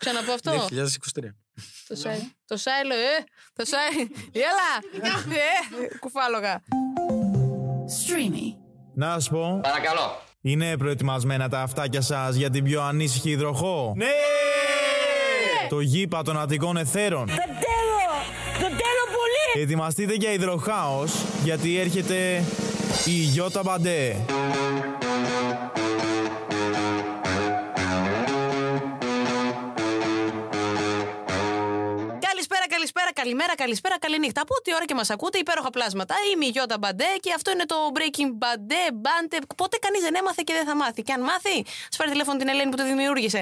Ξαναπώ αυτό. 2023. Το σάι. Το σάι, λέω, ε. Το σάι. Έλα. Ε, κουφάλογα. Streamy. Να σου πω, Παρακαλώ. είναι προετοιμασμένα τα αυτάκια σας για την πιο ανήσυχη υδροχό; Ναι! Το γήπα των Αττικών Εθέρων. Το τέλο! Το τέλο πολύ! Ετοιμαστείτε για υδροχάος, γιατί έρχεται η Γιώτα Μπαντέ. Καλημέρα, καλησπέρα, καληνύχτα. Από ό,τι ώρα και μας ακούτε, υπέροχα πλάσματα. Είμαι η Γιώτα Μπαντέ και αυτό είναι το Breaking Μπαντέ, Μπάντε. Ποτέ κανείς δεν έμαθε και δεν θα μάθει. Και αν μάθει, ας πάρει τηλέφωνο την Ελένη που το δημιούργησε.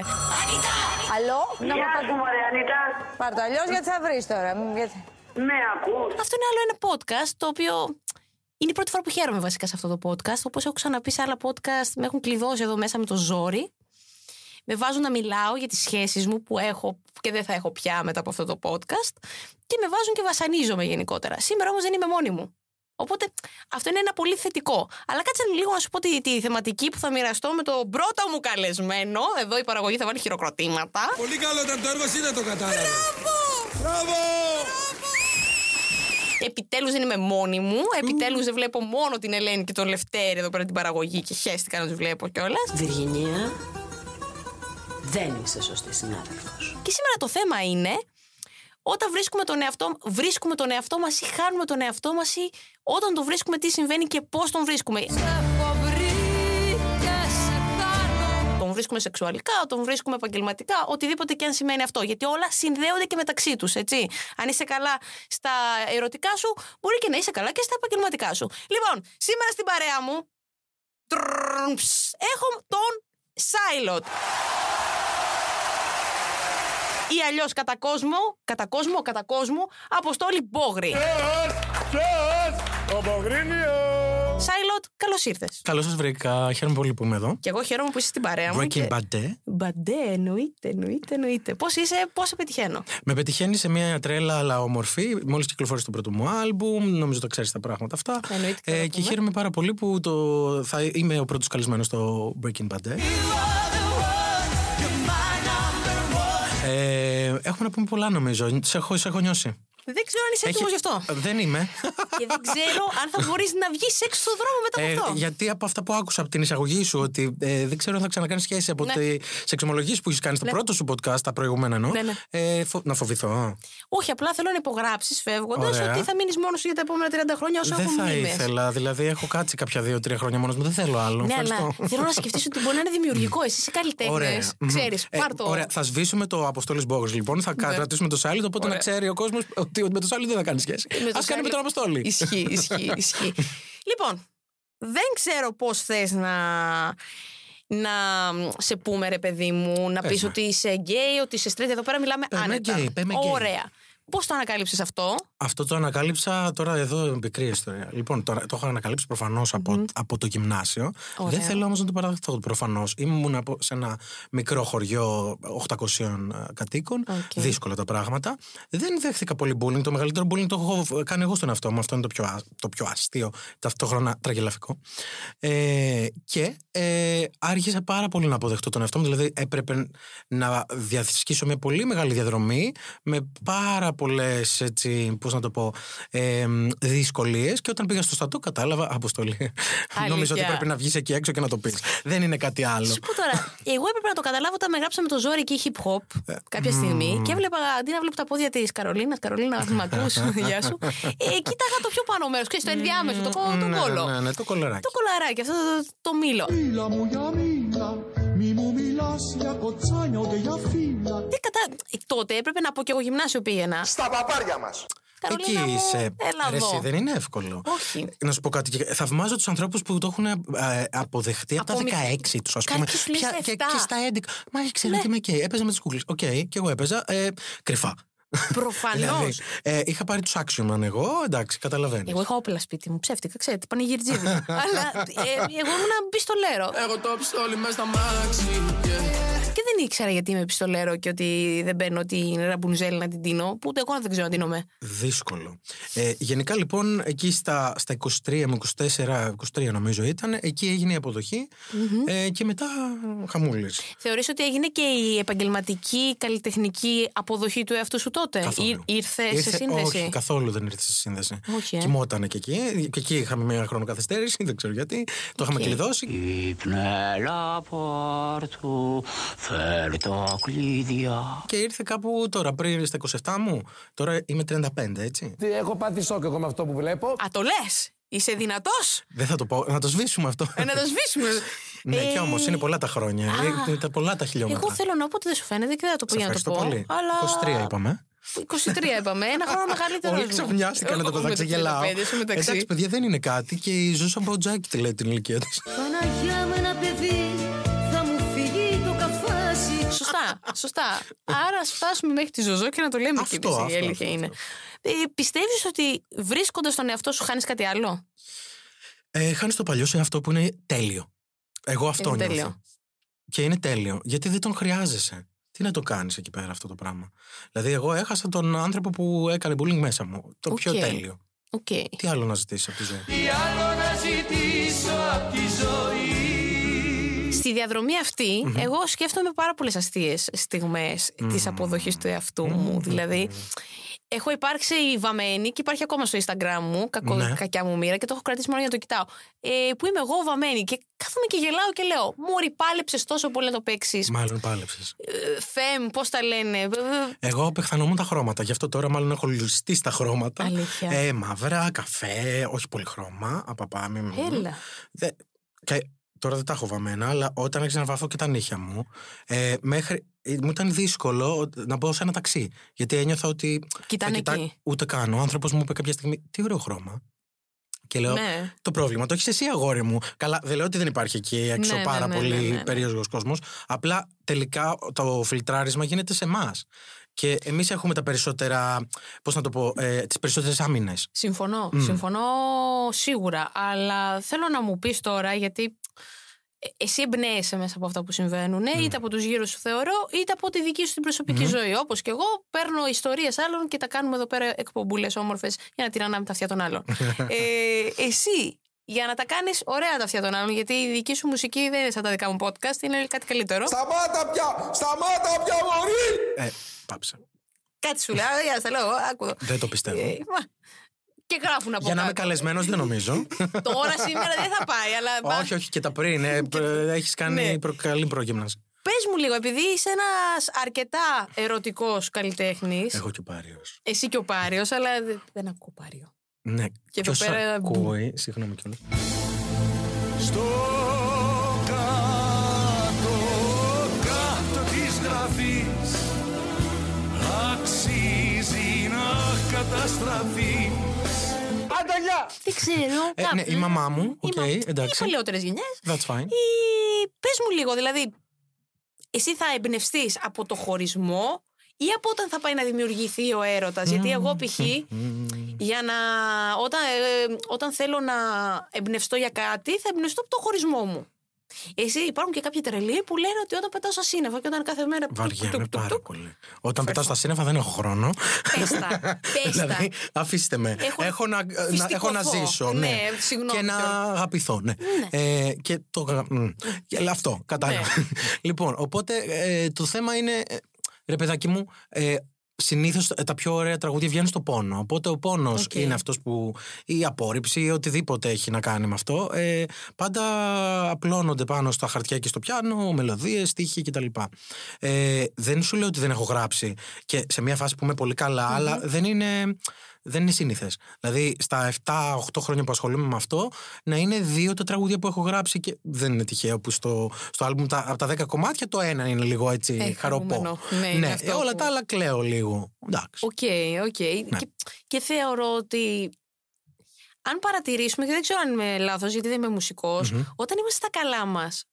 Αλλό, να Γεια μου σου, μωρέ, Ανίτα. πάρ' το αλλιώς γιατί θα βρεις τώρα; Μ, γιατί- Με ακούς. Αυτό είναι άλλο ένα podcast το οποίο. Είναι η πρώτη φορά που χαίρομαι βασικά σε αυτό το podcast. Όπως έχω ξαναπεί σε άλλα podcast, με έχουν κλειδώσει εδώ μέσα με το ζόρι. Με βάζουν να μιλάω για τις σχέσεις μου που έχω και δεν θα έχω πια μετά από αυτό το podcast. Και με βάζουν και βασανίζομαι γενικότερα. Σήμερα όμως δεν είμαι μόνη μου. Οπότε αυτό είναι ένα πολύ θετικό. Αλλά κάτσε λίγο να σου πω τη, τη θεματική που θα μοιραστώ με τον πρώτο μου καλεσμένο. Εδώ η παραγωγή θα βάλει χειροκροτήματα. Πολύ καλό ήταν το έργο, εσύ δεν το κατάλαβες. Μπράβο! Επιτέλους δεν είμαι μόνη μου. Επιτέλους δεν βλέπω μόνο την Ελένη και τον Λευτέρη εδώ πέρα την παραγωγή και χαίστηκα να τους βλέπω κιόλας. Βιργινία, δεν είσαι σωστή συνάδελφος. Και σήμερα το θέμα είναι όταν βρίσκουμε τον εαυτό, βρίσκουμε τον εαυτό μας ή χάνουμε τον εαυτό μας ή όταν τον βρίσκουμε τι συμβαίνει και πώς τον βρίσκουμε. Τον βρίσκουμε σεξουαλικά, τον βρίσκουμε επαγγελματικά, οτιδήποτε και αν σημαίνει αυτό. Γιατί όλα συνδέονται και μεταξύ τους, έτσι. Αν είσαι καλά στα ερωτικά σου, μπορεί και να είσαι καλά και στα επαγγελματικά σου. Λοιπόν, σήμερα στην παρέα μου. τρρρρμψ, έχω τον Σάιλοτ. Ή αλλιώς κατά κόσμο, κατά κόσμο, κατά κόσμο, Αποστόλη Μπόγρη. Ο Μπογρίνιος! Σάιλοτ, καλώς ήρθες. Καλώς σας βρήκα. Χαίρομαι πολύ που είμαι εδώ. Και εγώ χαίρομαι που είσαι στην παρέα μου. Breaking και- Bad. Μπαντέ, εννοείται, εννοείται, εννοείται. Πώς είσαι, πώς σε πετυχαίνω; Με πετυχαίνει σε μια τρέλα αλλά όμορφη. Μόλις κυκλοφόρησε το πρώτο μου άλμπουμ. Νομίζω το ξέρεις τα πράγματα αυτά. Εννοείται και θα Ε, τα και πούμε. χαίρομαι πάρα πολύ που το, θα είμαι ο πρώτος καλεσμένος στο Breaking Bad. Ε, έχουμε να πούμε πολλά νομίζω. Σε έχω, σε έχω νιώσει. Δεν ξέρω αν είσαι έτοιμος γι' αυτό. Δεν είμαι. και δεν ξέρω αν θα μπορείς να βγεις έξω στον δρόμο μετά από Ε, αυτό. γιατί από αυτά που άκουσα από την εισαγωγή σου, ότι ε, δεν ξέρω αν θα ξανακάνεις σχέση από Ναι. τι εξομολογήσει που έχει κάνει στο Ναι. πρώτο σου podcast, τα προηγούμενα εννοώ. Ναι, ναι. Ε, φο- να φοβηθώ. Όχι, απλά θέλω να υπογράψεις φεύγοντας Ωραία. ότι θα μείνεις μόνος σου για τα επόμενα 30 χρόνια όσο δεν έχουν θα μνήμες. ήθελα. Δηλαδή, έχω κάτσει κάποια δύο-τρία χρόνια μόνος μου. Δεν θέλω άλλο. Ναι, αλλά Ευχαριστώ. θέλω να σκεφτείς ότι μπορεί να είναι δημιουργικό. Εσύ είσαι καλλιτέχνης. Ωραία. Μμμ. Ξέρεις, Ε, πάρ το. Ωραία, θα σβήσουμε το Αποστόλης Μπόγρη λοιπόν. Θα Ναι. κρατήσουμε το Σάλιτ, οπότε Ωραία. να ξέρει ο κόσμος ότι με το Σάλιτ δεν θα κάνει σχέση. Με το Α κάνει Σάλι- με τον Αποστόλη. Ισχύει, ισχύει, ισχύει. λοιπόν, δεν ξέρω πώς θες να. Να σε πούμε, ρε παιδί μου, να Πες πεις με. ότι είσαι γκέι, ότι είσαι straight. Εδώ πέρα μιλάμε Είμαι άνετα. γκέι, είμαι γκέι. Ωραία. Πώς το ανακάλυψες αυτό, Αυτό το ανακάλυψα τώρα εδώ πικρή ιστορία. Λοιπόν, τώρα, το έχω ανακαλύψει προφανώς από, από το γυμνάσιο. Ωραία. Δεν θέλω όμως να το παραδεχτώ προφανώς. Ήμουν από, σε ένα μικρό χωριό 800 κατοίκων. Οκ. Δύσκολα τα πράγματα. Δεν δέχθηκα πολύ bullying. Το μεγαλύτερο bullying το έχω κάνει εγώ στον εαυτό μου. Αυτό είναι το πιο, α- το πιο αστείο, ταυτόχρονα τραγελαφικό. Ε, και ε, άρχισα πάρα πολύ να αποδεχτώ τον εαυτό μου. Δηλαδή έπρεπε να διασχίσω μια πολύ μεγάλη διαδρομή με πάρα πολλές πώς να το πω, ε, δυσκολίες. Και όταν πήγα στο στατό, κατάλαβα. Αποστολή. Νομίζω ότι πρέπει να βγεις εκεί έξω και να το πεις. Δεν είναι κάτι άλλο. Σου πω τώρα, εγώ έπρεπε να το καταλάβω όταν με γράψαμε το ζόρι και hip hop κάποια στιγμή και έβλεπα αντί να βλέπω τα πόδια της Καρολίνας, Καρολίνα, μ' ακούς, γεια σου. Ε, κοίταγα το πιο πάνω μέρος, ξέρεις, το ενδιάμεσο, το, κο- το Ναι, κόλλο. Ναι, ναι, το κολεράκι. Το κολαράκι, αυτό το, το μήλο. Μίλα μου για μίλα, μη μου μιλάς για κοτσάνια ούτε για φύλλα. Τι κατά... ε, Τότε έπρεπε να πω και εγώ γυμνάσιο πήγαινα. Στα παπάρια μας. Καρολίνα Εκεί μου, είσαι. Έλα Ρε, εδώ. εσύ, δεν είναι εύκολο. Όχι. Να σου πω κάτι. και Θαυμάζω τους ανθρώπους που το έχουν ε, αποδεχτεί από, Από τα μικ- 16 τους, ας πούμε. Κάποιοι σου λέει στα και, 7. και στα 11. Μα ξέρω Ναι. και είμαι εκεί. Έπαιζα με τις κούκλες. Οκ, και εγώ έπαιζα ε, κρυφά. Προφανώς. Δηλαδή, ε, είχα πάρει τους action εγώ, εντάξει, καταλαβαίνεις. Εγώ είχα όπλα σπίτι μου, ψεύτικα, ξέρετε, πανηγυρτζίδι. Αλλά ε, εγώ ήμουν πιστολέρο. Έχω το πιστόλι μες στα μάξι yeah. Και δεν ήξερα γιατί είμαι πιστολέρο και ότι δεν μπαίνω την ραμπουνζέλ να την τίνω, που ούτε εγώ δεν ξέρω να τίνομαι. Δύσκολο. Ε, γενικά λοιπόν εκεί στα, στα 23 με 24, 23 νομίζω ήταν, εκεί έγινε η αποδοχη ε, και μετά χαμούλης. Θεωρείς ότι έγινε και η επαγγελματική καλλιτεχνική αποδοχή του εαυτού σου τότε. Καθόλου. Ή- ήρθε, σε σύνδεση. Όχι, καθόλου δεν ήρθε σε σύνδεση. Όχι, ε. Κοιμότανε και εκεί. Και εκεί είχαμε μια χρονοκαθυστέρηση, δεν ξέρω γιατί. Το είχαμε Οκ. κλειδώσει. Ήπνε λαπόρτου, φέρ τα κλείδια. Και ήρθε κάπου τώρα, πριν στα 27 μου. Τώρα είμαι 35, έτσι. Έχω πάθει σοκ εγώ με αυτό που βλέπω. Α, το λες! Είσαι δυνατός! Δεν θα το πω. Να το σβήσουμε αυτό. Ε, να το σβήσουμε. ναι, Ε, και όμως είναι πολλά τα χρόνια. α. Είναι τα πολλά τα χιλιόμετρα. Εγώ θέλω να πω ότι δεν σου φαίνεται και δεν θα το πω Σε για να το ευχαριστώ πω. πολύ. Αλλά... 23 είπαμε. 23 είπαμε, ένα χρόνο μεγαλύτερο. Όλοι ξαφνιάστηκαν εδώ μεταξύ γελάω. Εντάξει, παιδιά, δεν είναι κάτι και η Ζούσα Μποτζάκη τη λέει την ηλικία της. Παναγιά με ένα παιδί θα μου φύγει το καφάσι. Σωστά, σωστά. Άρα ας φτάσουμε μέχρι τη Ζωζό και να το λέμε Αυτό, και εμείς, η αυτό, αλήθεια αυτό, είναι. αυτό. Ε, πιστεύεις ότι βρίσκοντας τον εαυτό σου χάνεις κάτι άλλο; Ε, Χάνεις το παλιό σε αυτό που είναι τέλειο. Εγώ αυτό Είναι νιώθω. τέλειο. Και είναι τέλειο. Γιατί δεν τον χρειάζεσαι. Τι να το κάνεις εκεί πέρα αυτό το πράγμα; Δηλαδή, εγώ έχασα τον άνθρωπο που έκανε bullying μέσα μου. Το πιο Οκ. τέλειο. Οκ. Τι άλλο να ζητήσει από τη ζωή; Στη διαδρομή αυτή, εγώ σκέφτομαι πάρα πολλές αστείες στιγμές της αποδοχής του εαυτού μου. Δηλαδή, έχω υπάρξει βαμμένη και υπάρχει ακόμα στο Instagram μου, κακό, Ναι. κακιά μου μοίρα και το έχω κρατήσει μόνο για να το κοιτάω. Ε, που είμαι εγώ βαμμένη; Και κάθομαι και γελάω και λέω Μωρή, πάλεψες τόσο πολύ να το παίξεις. Μάλλον πάλεψες. Φεμ, πώς τα λένε. ε, ε, Εγώ απεχθανόμουν τα χρώματα. Γι' αυτό τώρα μάλλον έχω ληστεί στα χρώματα. Αλήθεια. Ε, μαύρα, καφέ, όχι πολύ χρώμα. Απαπάμε. μ. Έλα. Δε, και τώρα δεν τα έχω βαμμένα, αλλά όταν άρχισα να βάφω και τα νύχια μου, ε, μέχρι, ε, μου ήταν δύσκολο να μπω σε ένα ταξί. Γιατί ένιωθα ότι. Κοιτάνε θα εκεί. Ούτε καν. Ο άνθρωπος μου είπε κάποια στιγμή, Τι ωραίο χρώμα. Και λέω, Ναι. το πρόβλημα το έχεις εσύ, αγόρι μου. Καλά, δεν λέω ότι δεν υπάρχει εκεί έξω Ναι, ναι, πάρα ναι, πολύ ναι, ναι, ναι. περίεργος κόσμος. Απλά τελικά το φιλτράρισμα γίνεται σε εμάς. Και εμείς έχουμε τα περισσότερα. Πώς να το πω, ε, τις περισσότερες άμυνες. Συμφωνώ. Συμφωνώ σίγουρα. Αλλά θέλω να μου πεις τώρα, γιατί ε, εσύ εμπνέεσαι μέσα από αυτά που συμβαίνουν, ε, είτε από τους γύρω σου θεωρώ, είτε από τη δική σου την προσωπική ζωή. Όπως και εγώ παίρνω ιστορίες άλλων και τα κάνουμε εδώ πέρα εκπομπούλες όμορφες για να τυραννάμε τα αυτιά των άλλων. ε, εσύ, για να τα κάνεις ωραία τα αυτιά των άλλων, γιατί η δική σου μουσική δεν είναι σαν τα δικά μου podcast, είναι κάτι καλύτερο. Σταμάτα πια! Σταμάτα πια, μωρή! Ε, πάψε. Κάτι σου λέω, για στα λέω, άκου εδώ. Δεν το πιστεύω. Ε, μα, και γράφουν από Για να είμαι κάτω. καλεσμένος, δεν νομίζω. Τώρα σήμερα δεν θα πάει, αλλά. όχι, όχι και τα πριν. Ε, Έχεις κάνει Ναι. προ- καλή προγύμναση. Πες μου λίγο, επειδή είσαι ένας αρκετά ερωτικός καλλιτέχνη. Έχω και ο Πάριος. Εσύ και ο Πάριος, αλλά δεν, δεν ακούω Πάριο. Ναι, Και εδώ ποιος πέρα- ακούει, συγγνώμη κιόλας. Στο κάτω, κάτω της γραφής αξίζει να καταστραφείς Ανταλιά! Δεν ξέρω. Ε, ναι, η μαμά μου, οκ, εντάξει. Οι παλαιότερες γενιές. That's fine. Πες μου λίγο, δηλαδή, εσύ θα εμπνευστείς από το χωρισμό ή από όταν θα πάει να δημιουργηθεί ο έρωτας; Γιατί εγώ π.χ. για να. Όταν, ε, όταν θέλω να εμπνευστώ για κάτι, θα εμπνευστώ από το χωρισμό μου. Εσύ υπάρχουν και κάποιοι τρελοί που λένε ότι όταν πετάω στα σύννεφα και όταν κάθε μέρα. τουκ, Βαριέμαι τουκ, τουκ, πάρα τουκ, πολύ. Όταν πετάω στα σύννεφα δεν έχω χρόνο. Πες τα, πες τα. δηλαδή, αφήστε με. Έχω Έχω, να, να, φυστικό έχω να φω. ζήσω. Ναι, Ναι, συγγνώμη Και να κιόλας. αγαπηθώ. Ναι. Ε, και το. γα- μ. Και αυτό, κατάλαβα. Ναι. λοιπόν, οπότε ε, το θέμα είναι. ε, Ρε παιδάκι μου, ε, Συνήθως τα πιο ωραία τραγούδια βγαίνουν στο πόνο. Οπότε ο πόνος Οκ. είναι αυτός που. η απόρριψη ή οτιδήποτε έχει να κάνει με αυτό. Ε, πάντα απλώνονται πάνω στα χαρτιά και στο πιάνο, μελωδίες, στίχοι κτλ. Ε, δεν σου λέω ότι δεν έχω γράψει και σε μια φάση που είμαι πολύ καλά, αλλά δεν είναι. Δεν είναι σύνηθες. Δηλαδή, στα 7-8 χρόνια που ασχολούμαι με αυτό, να είναι δύο τα τραγούδια που έχω γράψει και δεν είναι τυχαίο που στο, στο άλμπουμ τα, από τα 10 κομμάτια το ένα είναι λίγο έτσι Ε, χαροπό. χαρούμενο. Ναι, είναι ναι αυτό όλα που- τα άλλα κλαίω λίγο. Εντάξει. OK, OK. Ναι. Και, και θεωρώ ότι αν παρατηρήσουμε, και δεν ξέρω αν είμαι λάθος, γιατί δεν είμαι μουσικός, όταν είμαστε στα καλά μας,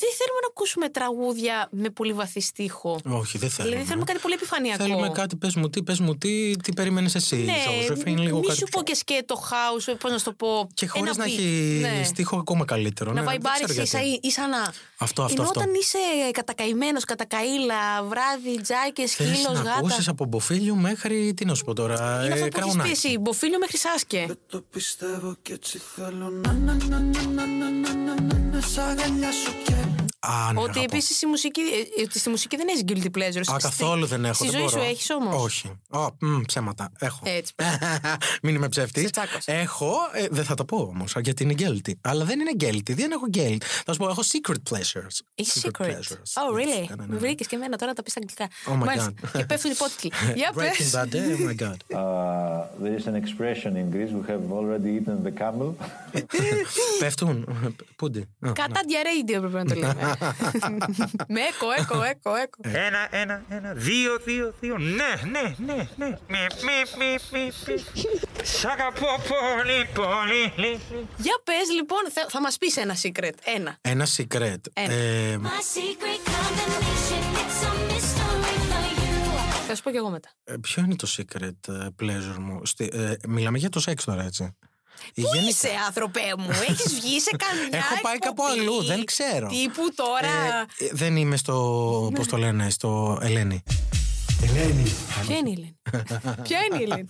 δεν θέλουμε να ακούσουμε τραγούδια με πολύ βαθύ στίχο. Όχι, δεν θέλουμε. Δηλαδή θέλουμε κάτι πολύ επιφανειακό. Θέλουμε κάτι, πες μου τι, πες μου τι, τι περίμενες εσύ. Ναι, Ζώζεφ, είναι λίγο μη κάτι σου πιο- πω και σκέτο house, πώ να σου το πω. Και χωρί ένα να beat. έχει Ναι. στίχο ακόμα καλύτερο. Να ναι, δεν βαϊμπάρεις ξέρω ίσα, γιατί. ίσα να. Αυτό, αυτό, Ενώ αυτό. όταν είσαι κατακαημένο, κατακαήλα, βράδυ, τζάκε, Θες χείλο, να γάτα. ακούσεις από μποφίλιο μέχρι, τι να σου πω τώρα, Είναι αυτό ε, που έχει πει κραουνάκι. εσύ, μποφίλιο μέχρι σάσκε. Το πιστεύω και έτσι θέλω να να να να να να να να να σ' αγκαλιάσω και Α, ναι, Ότι αγαπώ. επίση η μουσική. ε, ότι στη μουσική δεν έχει guilty pleasures. Α, Στη- καθόλου δεν έχω. Στη δεν ζωή μπορώ. σου έχεις όμως; Όχι. Ω, μ, ψέματα. Έχω. Έτσι. Μην είμαι ψεύτης. Σε τσάκωσα. Έχω, ε, δεν θα τα πω όμως, γιατί είναι guilty. Αλλά δεν είναι guilty, δεν έχω guilt. Θα σου πω, έχω secret pleasures. Έχεις secret. pleasures. Oh, Yes, really? ναι, ναι, ναι. Με βρήκες και εμένα τώρα να τα πεις στα αγγλικά. Oh my Μάλιστα. God. Και πέφτουν οι υπότιτλοι. Για πες. Breaking Bad, eh? oh my god. Uh, there is an expression in Greece. We have already eaten the camel. Πέφτουν. Πούντι. Α, Κατά διαρρέιντιο πρέπει να το λέμε. Με έκο, έκο, έκο, έκο. Ένα, ένα, ένα, δύο, δύο, δύο. Ναι, ναι, ναι, ναι. Μη, μη, μη, μη, μη. Σ' αγαπώ πολύ, πολύ. Για πες λοιπόν, θα, θα μας πεις ένα secret. Ένα. Ένα secret. Ένα. Ε, Θα σου πω κι εγώ μετά. ε, ποιο είναι το secret ε, pleasure μου; Στη- ε, μιλάμε για το σεξ τώρα, έτσι. Πού Γενικά- είσαι, άνθρωπέ μου, έχεις βγει σε καμιά. Έχω πάει κάπου εκπομπή αλλού, δεν ξέρω. Τύπου τώρα. Ε, δεν είμαι στο. Πώς το λένε, στο Ελένη. Ποια είναι η Ελένη; Ποια είναι η Ελένη;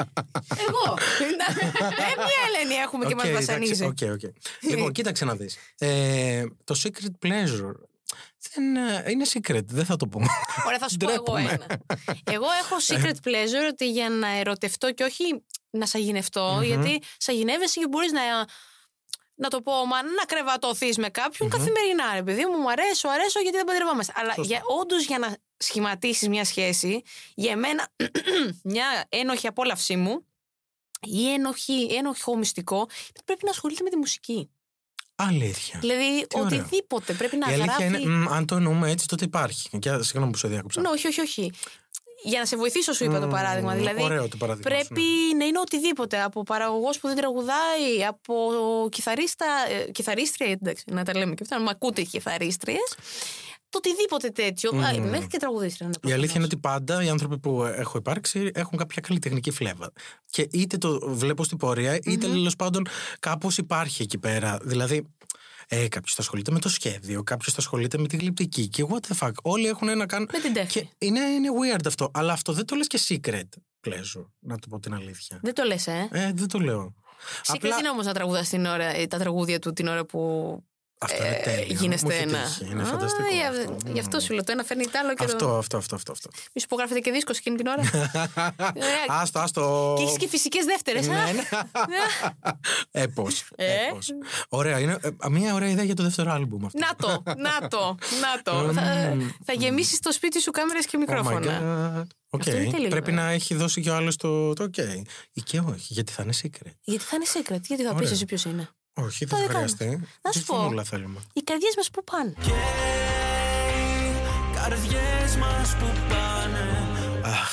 Εγώ. Ε, μια Ελένη έχουμε και Οκ, μας εντάξει, βασανίζει. OK, OK. Λοιπόν, κοίταξε να δεις. Ε, το secret pleasure δεν, ε, είναι secret, δεν θα το πω. Ωραία, θα σου πω εγώ Ντρέπομαι. ένα. Εγώ έχω secret pleasure ότι για να ερωτευτώ και όχι να σαγηνευτώ, γιατί σαγηνεύεσαι και μπορείς να. Να το πω, μα να κρεβατωθείς με κάποιον καθημερινά, ρε παιδί μου, μου αρέσω, αρέσω γιατί δεν παντρευόμαστε. Αλλά για, όντως για να σχηματίσεις μια σχέση, για μένα μια ένοχη απόλαυσή μου ή ένοχη, ένοχο μυστικό, πρέπει να ασχολείται με τη μουσική. Αλήθεια. Δηλαδή, Τι ωραίο. οτιδήποτε πρέπει να Η αλήθεια γράφει. είναι, μ, αν το εννοούμε έτσι, τότε υπάρχει. Και, συγγνώμη που σε διάκοψα. Ναι, όχι, όχι, όχι. Για να σε βοηθήσω, σου είπα το Μμμ, παράδειγμα. Δηλαδή, ωραίο το παράδειγμα σου, πρέπει να είναι οτιδήποτε. Από παραγωγός που δεν τραγουδάει, από κιθαρίστα. Ε, κιθαρίστρια, εντάξει, να τα λέμε και αυτά. Να μ' ακούτε οι κιθαρίστριες. Το οτιδήποτε τέτοιο. Α, μέχρι και τραγουδίστρια. να Η αλήθεια είναι ότι πάντα οι άνθρωποι που έχω υπάρξει έχουν κάποια καλλιτεχνική φλέβα. Και είτε το βλέπω στην πορεία, είτε τέλος πάντων κάπως υπάρχει εκεί πέρα. Δηλαδή, ε, κάποιος θα ασχολείται με το σχέδιο, κάποιος θα ασχολείται με τη γλυπτική. Και what the fuck. Όλοι έχουν να κάνουν. Με την τέχνη. Και είναι, είναι weird αυτό. Αλλά αυτό δεν το λες και secret pleasure, να το πω την αλήθεια. Δεν το λες, ε; Ε, δεν το λέω. Secret είναι όμως να τραγουδάς την ώρα, ε, τα τραγούδια του την ώρα που. Αυτό είναι τέλειο. Μου Γίνεστε έχει ένα. τύχει. Είναι Α, φανταστικό. για- αυτό. Γι' αυτό σου λέω. Το ένα φέρνει τ' άλλο και Αυτό, το. αυτό, αυτό, αυτό, αυτό. Μη σου υπογράφετε και δίσκο εκείνη την ώρα. Ε, Άστο, άστο. Και έχεις και φυσικές δεύτερες. Ναι, ναι. Έπως. Ε. έπως. Ωραία, είναι ε, μια ωραία ιδέα για το δεύτερο άλμπουμ αυτό. Να το, να το, να το. θα, θα γεμίσεις το σπίτι σου κάμερες και Oh my μικρόφωνα. God. OK. Αυτό είναι τέλειο, Πρέπει ε. να έχει δώσει και ο άλλος το, το OK. Ή και όχι, γιατί θα είναι secret. Γιατί θα είναι secret, γιατί θα πει Ωραία. εσύ ποιος είναι. Όχι, Το δεν θα δεκάνο. χρειαστεί. Να Τι σου πω. φωνούλα θέλουμε. Οι καρδιές μας που πάνε. Καρδιές μας που πάνε Αχ,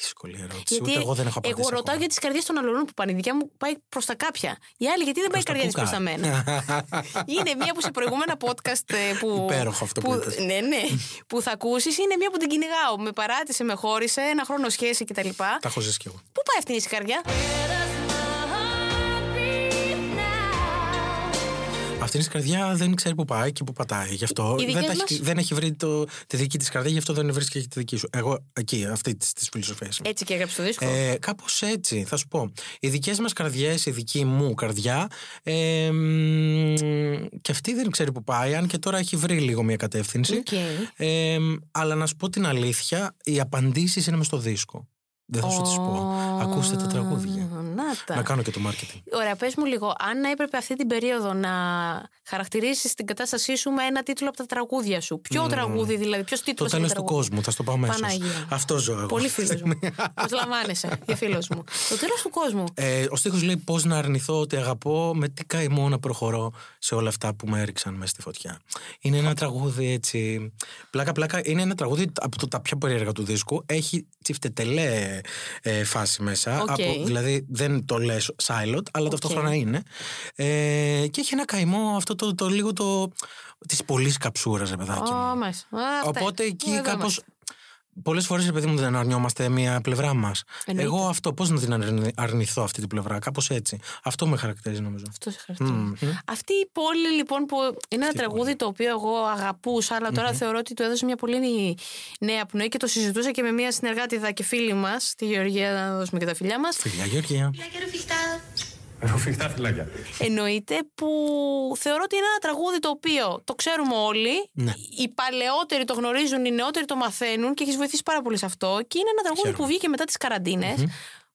δύσκολη ερώτηση. Γιατί Ούτε εγώ δεν έχω απαντήσει. εγώ ρωτάω ακόμα. για τις καρδιές των αλλωνών που πάνε. Η δικιά μου πάει προς τα κάποια. Η άλλη γιατί δεν πάει η Προς τα καρδιά τη προς κούκα. τα μένα; είναι μία που σε προηγούμενα podcast ε, που. Υπέροχο αυτό που είπες. Ναι, ναι. που θα ακούσεις. Είναι μία που την κυνηγάω. Με παράτησε, με χώρισε, ένα χρόνο σχέση κτλ. Τα έχω ζήσει κι εγώ. Πού πάει αυτή η καρδιά. Αυτή η καρδιά δεν ξέρει που πάει και που πατάει. Γι' αυτό Οι δεν, δικές τα μας- έχει, δεν έχει βρει το, τη δική της καρδιά, γι' αυτό δεν βρίσκει και τη δική σου. Εγώ εκεί, αυτή της φιλοσοφίας. Έτσι και έγραψε το δίσκο. Ε, Κάπως έτσι, θα σου πω. Οι δικές μας καρδιές, η δική μου καρδιά, ε, μ, και αυτή δεν ξέρει που πάει, αν και τώρα έχει βρει λίγο μια κατεύθυνση. Οκ. Ε, αλλά να σου πω την αλήθεια, οι απαντήσεις είναι μες στο δίσκο. Δεν θα σου τις πω. Ακούστε τα τραγούδια. Να τα. Να κάνω και το marketing. Ωραία, πες μου λίγο, αν έπρεπε αυτή την περίοδο να χαρακτηρίσεις την κατάστασή σου με ένα τίτλο από τα τραγούδια σου. Ποιο τραγούδι, δηλαδή, ποιος Το τίτλο. τέλο του κόσμου, θα στο πάω μέσα. Παναγία. Αυτό ζω εγώ. Πολύ φίλος μου. Προσλαμβάνεσαι για φίλος μου. Το τέλος του κόσμου. Ε, ο στίχος λέει πώς να αρνηθώ ότι αγαπώ με τι καημό να προχωρώ σε όλα αυτά που με έριξαν μέσα στη φωτιά. Είναι ένα τραγούδι έτσι... Πλάκα πλάκα είναι ένα τραγούδι από το, τα πιο περίεργα του δίσκου. Έχει τσιφτετελέ ε, φάση μέσα. Οκ. Από, δηλαδή δεν δεν το λες Silot, αλλά ταυτόχρονα είναι. Ε, και έχει ένα καημό αυτό το, το λίγο το. της πολύς καψούρας, ρε παιδάκι. μου. Ω, μάλιστα. Α, αυτά. Οπότε εκεί Εδώ κάπως. Είμαστε. Πολλές φορές, παιδί μου, δεν αρνιόμαστε μία πλευρά μας. Εννοείται. Εγώ αυτό, πώς να την αρνη- αρνηθώ αυτή την πλευρά, κάπως έτσι. Αυτό με χαρακτηρίζει, νομίζω. Αυτό σε χαρακτηρίζει. Μμμ. Αυτή η πόλη λοιπόν που είναι ένα τραγούδι το οποίο εγώ αγαπούσα, αλλά τώρα θεωρώ ότι του έδωσε μια πολύ νέα πνοή και το συζητούσα και με μια συνεργάτηδα και φίλη μας, τη Γεωργία, να δώσουμε και τα φιλιά μας. Φιλιά, Γεωργία. Ρουφιχτά φυλάκια. Εννοείται που θεωρώ ότι είναι ένα τραγούδι το οποίο το ξέρουμε όλοι. Ναι. Οι παλαιότεροι το γνωρίζουν, οι νεότεροι το μαθαίνουν και έχεις βοηθήσει πάρα πολύ σε αυτό. Και είναι ένα τραγούδι Χαίρομαι. που βγήκε μετά τις καραντίνες.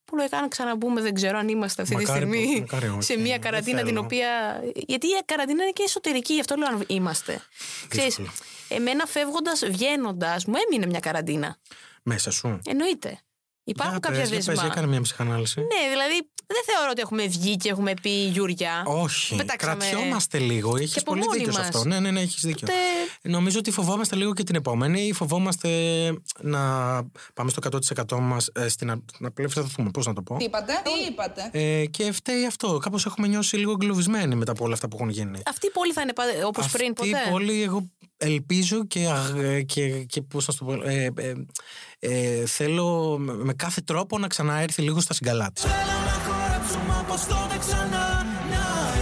Που λογικά αν ξαναμπούμε, δεν ξέρω αν είμαστε αυτή Μακάρι τη που- στιγμή μακάρι όχι, σε μια δεν καραντίνα την θέλω. οποία. Γιατί η καραντίνα είναι και εσωτερική, γι' αυτό λέω αν είμαστε. Ξέρεις, Δύσκολο. εμένα φεύγοντας, βγαίνοντας, μου έμεινε μια καραντίνα. Μέσα σου. Εννοείται. Υπάρχουν Για κάποια πες, για δεσμά. πες, έκανε μια ψυχανάλυση. Ναι, δηλαδή δεν θεωρώ ότι έχουμε βγει και έχουμε πει Γιουριά. Όχι. Πετάξαμε- Κρατιόμαστε λίγο. Έχεις από πολύ μόνοι δίκιο σε μας. αυτό. Ναι, ναι, ναι, έχεις δίκιο. Οπότε- Νομίζω ότι φοβόμαστε λίγο και την επόμενη ή φοβόμαστε να πάμε στο 100% μας στην α- να απελευθερωθούμε. Πώς να το πω; Τι είπατε, τι είπατε; Ε, και φταίει αυτό. Κάπως έχουμε νιώσει λίγο εγκλωβισμένοι μετά από όλα αυτά που έχουν γίνει. Αυτή η πόλη θα είναι όπως πριν Αυτή ποτέ; η πόλη εγώ ελπίζω και, αγ- και, και πώς να σου το πω, ε, ε, ε, θέλω με με κάθε τρόπο να ξαναέρθει λίγο στα συγκαλά της. Θέλω να χορέψουμε όπως τότε ξανά Να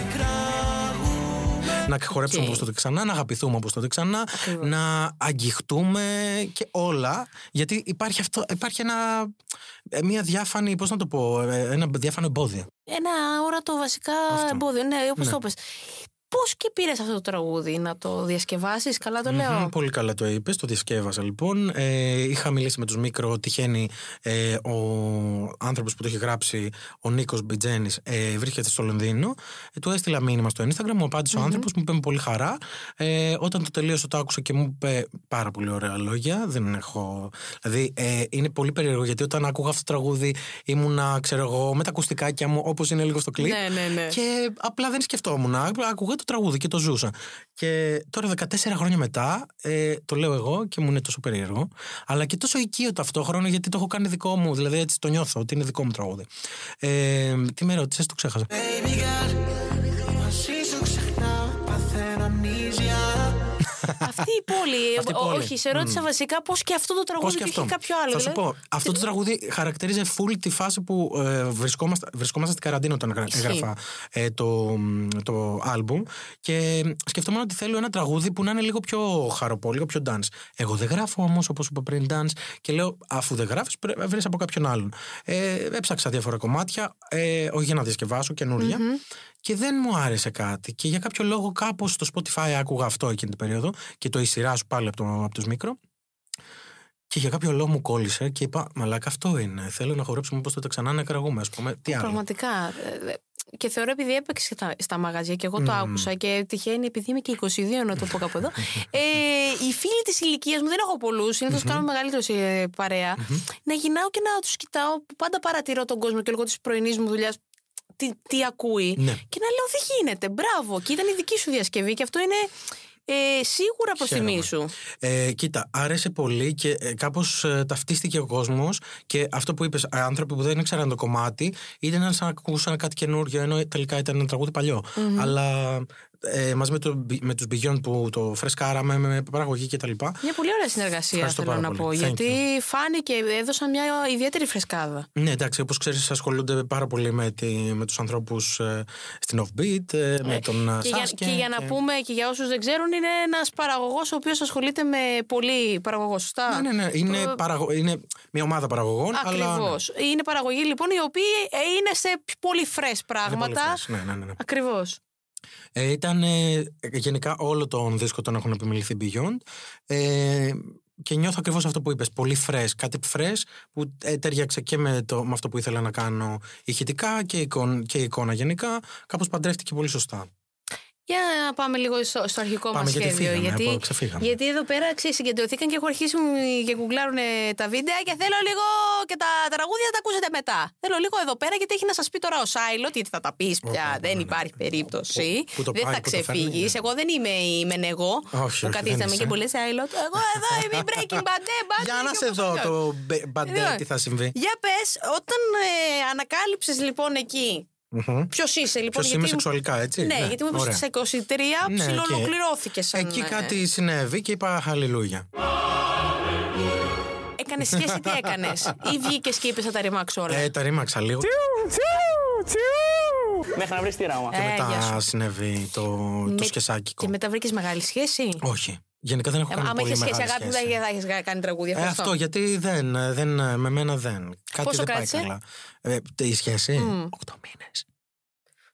εκραγούμε Να χορέψουμε Οκ. όπως τότε ξανά, να αγαπηθούμε όπως τότε ξανά, να αγγιχτούμε και όλα. Γιατί υπάρχει, αυτό, υπάρχει ένα, ε, μια διάφανη, πώς να το πω, ε, ένα διάφανο εμπόδιο. Ένα αόρατο βασικά εμπόδιο. Ναι, όπως Ναι. το πες. Πώς και πήρες αυτό το τραγούδι να το διασκευάσεις, καλά το λέω. Μμμ, πολύ καλά το είπες, το διασκεύασα λοιπόν. Ε, είχα μιλήσει με τους Μίκρο, τυχαίνει ε, ο άνθρωπος που το έχει γράψει, ο Νίκος Μπιτζένης, ε, βρίσκεται στο Λονδίνο. Ε, του έστειλα μήνυμα στο Instagram, μου απαντησε ο άνθρωπος, μου είπε με πολύ χαρά. Ε, όταν το τελείωσε, το άκουσα και μου είπε πάρα πολύ ωραία λόγια. Δεν έχω. Δηλαδή, ε, είναι πολύ περίεργο γιατί όταν άκουγα αυτό το τραγούδι ήμουνα, ξέρω εγώ, με τα ακουστικάκια μου, όπως είναι λίγο στο κλειπ. Ναι, ναι, ναι. Και απλά δεν σκεφτόμουν. Άκουγα το τραγούδι και το ζούσα. Και τώρα 14 χρόνια μετά, ε, το λέω εγώ και μου είναι τόσο περίεργο, αλλά και τόσο οικείο ταυτόχρονα γιατί το έχω κάνει δικό μου. Δηλαδή έτσι το νιώθω ότι είναι δικό μου τραγούδι. Ε, τι με ρώτησες, το ξέχασα. Baby girl Αυτή η πόλη. Αυτή η ο- πόλη. Όχι, σε ρώτησα βασικά πώς και αυτό το Πώς τραγούδι και και αυτό. έχει κάποιο άλλο. Θα σου δηλαδή. πω, αυτό το τραγούδι χαρακτηρίζει full τη φάση που ε, βρισκόμαστε, βρισκόμαστε στην καραντίνα όταν έγρα- Ισχύει. έγραφα ε, το, το άλμπουμ και σκεφτόμουν ότι θέλω ένα τραγούδι που να είναι λίγο πιο χαροπό, λίγο πιο dance. Εγώ δεν γράφω όμως, όπως είπα πριν, dance και λέω αφού δεν γράφεις, βρει από κάποιον άλλον. Ε, έψαξα διάφορα κομμάτια, ε, όχι για να διασκευάσω, καινούρια. Και δεν μου άρεσε κάτι. Και για κάποιο λόγο κάπως στο Spotify άκουγα αυτό εκείνη την περίοδο και το η σειρά σου πάλι από, το, από τους Μίκρο. Και για κάποιο λόγο μου κόλλησε και είπα, Μαλάκα, αυτό είναι. Θέλω να χορέψουμε όπως τότε ξανά να κραγούμε, ας πούμε. Τι άλλο; Πραγματικά. Ε, Και θεωρώ επειδή έπαιξε στα, στα μαγαζιά και εγώ το Μμμ. άκουσα και τυχαίνει επειδή είμαι και 22 να το πω κάπου εδώ. ε, οι φίλοι της ηλικίας μου, δεν έχω πολλούς, συνήθως κάνω μεγαλύτερο ε, παρέα, να γυρνάω και να τους κοιτάω που πάντα παρατηρώ τον κόσμο και λόγω της πρωινής μου δουλειάς. Τι, τι ακούει. Ναι. Και να λέω δεν γίνεται. Μπράβο. Και ήταν η δική σου διασκευή και αυτό είναι ε, σίγουρα προς Χαίρομαι. τιμή σου. Ε, κοίτα, άρεσε πολύ και ε, κάπως ταυτίστηκε ο κόσμος και αυτό που είπες, άνθρωποι που δεν ήξεραν το κομμάτι, ήταν σαν να ακούσαν κάτι καινούργιο, ενώ τελικά ήταν ένα τραγούδι παλιό. Μμμ. Αλλά ε, μαζί με, το, με τους Beyond που το φρεσκάραμε με παραγωγή κτλ. Μια πολύ ωραία συνεργασία Ευχαριστώ θέλω πάρα να πολύ. πω. Thank Γιατί φάνηκε, έδωσαν μια ιδιαίτερη φρεσκάδα. Ναι, εντάξει, όπως ξέρεις, ασχολούνται πάρα πολύ με, τη, με τους ανθρώπους στην Offbeat, ε, με τον ε, Και για, Sasuke και για να πούμε και για όσους δεν ξέρουν, είναι ένας παραγωγός ο οποίος ασχολείται με πολύ παραγωγό. Σωστά; Ναι, ναι, ναι. Είναι, Το- παραγω... είναι μια ομάδα παραγωγών. Αλλά... Ακριβώς. Είναι παραγωγή λοιπόν οι οποίοι ε, είναι σε πολύ φρέσ Είναι πολύ πράγματα. fresh, Ναι, ναι, ναι. ναι. Ακριβώς. Ε, ήταν ε, γενικά όλο τον δίσκο τον έχουν επιμεληθεί Beyond. Ε, και νιώθω ακριβώς αυτό που είπες. Πολύ fresh. Κάτι fresh που ε, τέριαξε και με, το, με αυτό που ήθελα να κάνω ηχητικά και, εικόν, και εικόνα γενικά. Κάπως παντρεύτηκε πολύ σωστά. Για να πάμε λίγο στο, στο αρχικό Πάμε, μας γιατί σχέδιο. φύγαμε, γιατί, από- ξεφύγαμε. γιατί εδώ πέρα ξέρεις, συγκεντρωθήκαν και έχω αρχίσει μου- και γκουγκλάρουν τα βίντεο και θέλω λίγο και τα τραγούδια τα ακούσετε μετά. Θέλω λίγο εδώ πέρα γιατί έχει να σας πει τώρα ο Σάιλοτ, γιατί θα τα πεις πια. δεν υπάρχει περίπτωση. Πού το δεν πάει, θα πού το φέρνει, ξεφύγεις. ναι. Εγώ δεν είμαι η Μενεγό Όχι, που όχι, δεν καθίσταμε είσαι. και που λέει Σάιλοτ. Εγώ εδώ είμαι η Breaking Bad. ε, μπάτε Για να και σε όπως δω αλλιώς. το μπε- μπαντέ Λοιπόν, τι θα συμβεί. Για πες, όταν ε, ανακάλυψες λοιπόν εκεί. Μμμ. Ποιος είσαι λοιπόν, Ποιος είμαι σεξουαλικά, έτσι; Ναι, γιατί μου είπες ωραία. ότι στα 23 Ναι, ψιλοολοκληρώθηκε σαν. Εκεί ε, κάτι συνέβη και είπα Χαλιλούια. Έκανε σχέση, τι έκανες; ή βγήκες και είπες θα τα ρημάξω όλα. Ε, τα ρήμαξα λίγο. Μέχρι να βρεις τη ράμα. Και Ε, γεια μετά σου. συνέβη το, Με- το σκεσάκικο. Και μετά βρήκες μεγάλη σχέση; Όχι. Γενικά δεν έχω Ε, κάνει άμα πολύ είχες σχέση μεγάλη αγάπη, σχέση. δεν θα έχει κάνει τραγούδια. Ε, Ευχαριστώ. αυτό γιατί δεν, δεν, με μένα δεν. Κάτι Πόσο δεν πάει κράτησε; καλά. Ε, η σχέση; Μμ. Οκτώ μήνες.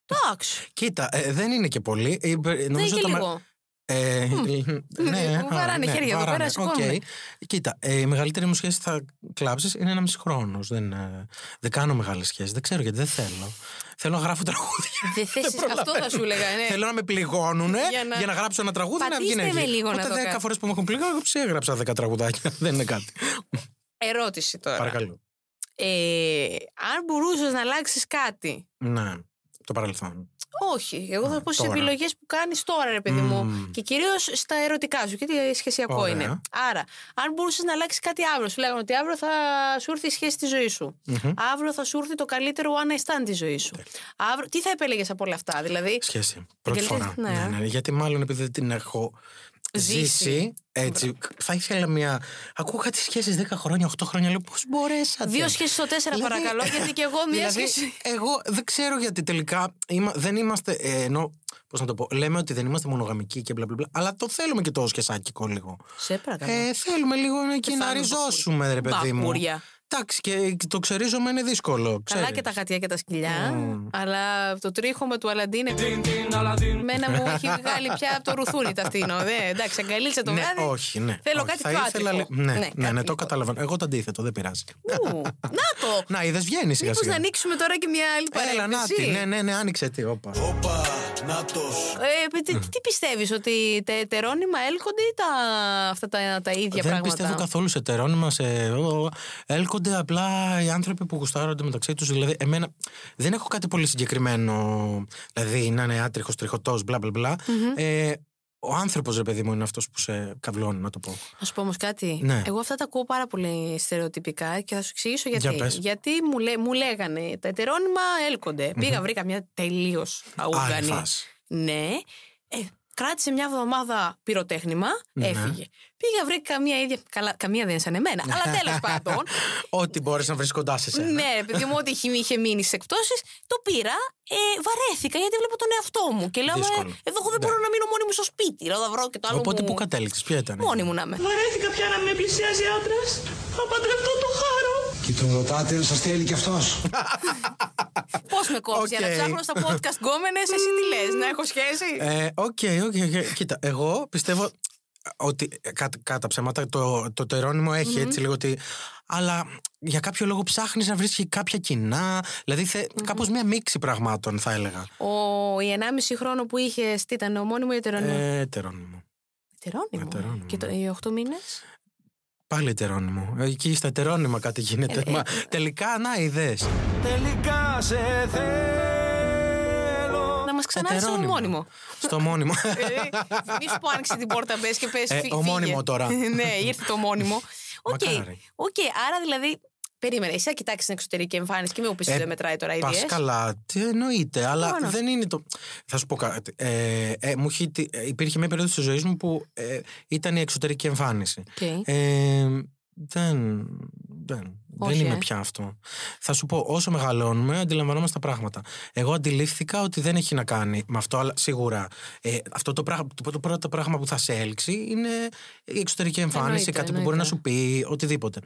Εντάξει. Κοίτα, ε, δεν είναι και πολύ. Ε, Δεν νομίζω είναι και το με- λίγο. Ε, ναι, Μου βαράνε α, ναι, χέρια εδώ βαράνε, πέρα, σηκώνουνε. οκ. Κοίτα, ε, η μεγαλύτερη μου σχέση θα κλάψεις είναι ένας μισή χρόνος. Δεν, ε, δεν κάνω μεγάλη σχέση. Δεν ξέρω γιατί δεν θέλω. Θέλω να γράφω τραγούδια. Δεν θες, αυτό θα σου έλεγα. Ναι. Θέλω να με πληγώνουν Για να- για να γράψω ένα τραγούδι να βγει Πατήστε με ενέργεια. λίγο να Οπότε το δέκα κάνω. φορές που με έχουν πληγώσει, εγώ έγραψα δέκα τραγουδάκια. δεν είναι κάτι. Ερώτηση τώρα. Παρακαλώ. Ε, αν μπορούσες να αλλάξεις κάτι. Ναι, το παρελθόν. Όχι. Εγώ θα πω στι τώρα. επιλογές που κάνεις τώρα, ρε παιδί μου. Μμμ. Και κυρίως στα ερωτικά σου, γιατί σχεσιακό Ωραία. είναι. Άρα, αν μπορούσες να αλλάξεις κάτι αύριο, σου λέγανε ότι αύριο θα σου έρθει η σχέση τη ζωή σου. Μμμ. Αύριο θα σου έρθει το καλύτερο one night stand τη ζωή σου. Αύριο, τι θα επέλεγες από όλα αυτά, δηλαδή; Σχέση. Πρώτη Τελείως, φορά. ναι. Ναι, ναι, γιατί μάλλον επειδή δεν την έχω Ζήσει. ζήσει. Έτσι, θα ήθελα μια. Ακούω κάτι σχέσεις 10 χρόνια, 8 χρόνια. Λέω πώς μπορέσατε; Δύο σχέσεις στο τέσσερα, Δηλαδή, παρακαλώ, γιατί και εγώ μία δηλαδή, σχέση. Εγώ δεν ξέρω γιατί τελικά είμα- δεν είμαστε. Ε, ενώ, πώς να το πω, λέμε ότι δεν είμαστε μονογαμικοί και μπλα μπλα, μπλα αλλά το θέλουμε και το σκεσάκικο λίγο. Σε παρακαλώ. Ε, θέλουμε λίγο να εκεί να Πεθάνω ριζώσουμε, ρε παιδί μου. Μπακούρια. Εντάξει, και το ξερίζωμα είναι δύσκολο. Καλά ξέρεις. και τα γατιά και τα σκυλιά. Μμμ. Αλλά το τρίχωμα του Αλαντίν. Μένα μου έχει βγάλει πια από το ρουθούνι τα αυτήνο. Δε, εντάξει, αγκαλίτσα το ναι, βράδυ. όχι, ναι. Θέλω όχι. κάτι θα πιο ήθελα άτυπο. λι- Ναι, Ναι, ναι, ναι, κάτι το καταλαβαίνω. Εγώ το αντίθετο, δεν πειράζει. Ου, Να το! Να, είδες, βγαίνεις σιγά Μήπως να σιγά. ανοίξουμε τώρα και μια άλλη Έλα, να παρένθεση; τη, ναι, ναι, ναι, άνοιξε τι, όπα. Ε, τι, τι πιστεύεις ότι τα ετερόνυμα έλκονται ή τα, αυτά τα, τα ίδια Δεν πράγματα; πιστεύω καθόλου σε τερόνυμα, σε. Ο- Έλκονται απλά οι άνθρωποι που γουστάρονται μεταξύ τους. Δηλαδή, εμένα δεν έχω κάτι πολύ συγκεκριμένο. Δηλαδή, να είναι άτριχος, τριχωτός, μπλα μπλα μπλα. Ε, ο άνθρωπος, ρε παιδί μου, είναι αυτός που σε καυλώνει, να το πω. Να σου πω όμως κάτι. Ναι. Εγώ αυτά τα ακούω πάρα πολύ στερεοτυπικά και θα σου εξηγήσω γιατί. Για πες. γιατί μου, λέ, μου λέγανε τα ετερόνυμα έλκονται. Πήγα, βρήκα μια τελείως αούγκανη. φας. Ναι. Ε, κράτησε μια εβδομάδα πυροτέχνημα, Ναι. έφυγε. Πήγα, βρήκα μια ίδια. Καλά, καμία δεν είναι σαν εμένα. αλλά τέλος πάντων. Ό,τι μπορείς να βρεις κοντά σε σένα. Ναι, ρε παιδί μου, ό,τι είχε, είχε μείνει στις εκπτώσεις, το πήρα. Ε, βαρέθηκα γιατί βλέπω τον εαυτό μου. Και λέω, Δύσκολο. «Ε, εδώ εγώ δεν μπορώ να μείνω μόνη μου στο σπίτι. Λέω, θα βρω και το άλλο. Οπότε μου... πού κατέληξες, ποια ήταν. Μόνη μου να είμαι. Βαρέθηκα πια να με πλησιάζει άντρας. Θα παντρευτώ το χάρο. Και τον ρωτάτε αν σας θέλει κι αυτός. Πώς με κόψει, για να Οκ. ψάχνω στα podcast γκόμενες, εσύ τι λες, να έχω σχέση; Ε, Οκ, οκ, οκ. Κοίτα, εγώ πιστεύω ότι ε, κα- κατά ψέματα το, το τερόνιμο έχει έτσι λίγο ότι. Αλλά για κάποιο λόγο ψάχνεις να βρει κάποια κοινά. Δηλαδή θε, κάπως μια μίξη πραγμάτων, θα έλεγα. Ο, η 1,5 χρόνο που είχες, τι ήταν, ομόνιμο ή ετερόνιμο. Ε, τερόνιμο. Ετερόνιμο. ετερόνιμο. Και το, οι 8 μήνες; Πάλι τερόνιμο. Ε, Εκεί στα τερόνιμα κάτι γίνεται. Ε, Μα, τελικά, να είδε. Τελικά σε θέλω. Να μας ξανάρθει στο Ετερόνιμο. ομόνιμο. Στο μόνιμο. Ε, Μη σου πω άνοιξε την πόρτα, μπες και πες. Ε, ομώνυμο τώρα. ναι, ήρθε το ομόνιμο. Οκ, Μακάρι. οκ, άρα δηλαδή. Περίμενε, εσύ θα κοιτάξεις την εξωτερική εμφάνιση και μην μου πει ότι Ε, δεν μετράει τώρα η Πας ιδέα. καλά, τι εννοείται, αλλά Προφανώς. δεν είναι το. Θα σου πω κάτι. Ε, ε, μου έχει, τύχει- ε, υπήρχε μια περίοδος της ζωής μου που ε, ήταν η εξωτερική εμφάνιση. Οκ. Ε, δεν. Δεν, Όχι, δεν είμαι ε. πια αυτό. Θα σου πω, όσο μεγαλώνουμε, αντιλαμβανόμαστε τα πράγματα. Εγώ αντιλήφθηκα ότι δεν έχει να κάνει με αυτό, αλλά σίγουρα ε, αυτό το, πράγμα, το, το πρώτο πράγμα που θα σε έλξει είναι η εξωτερική εμφάνιση, Εννοείται, κάτι που μπορεί να εννοείται. σου πει, οτιδήποτε.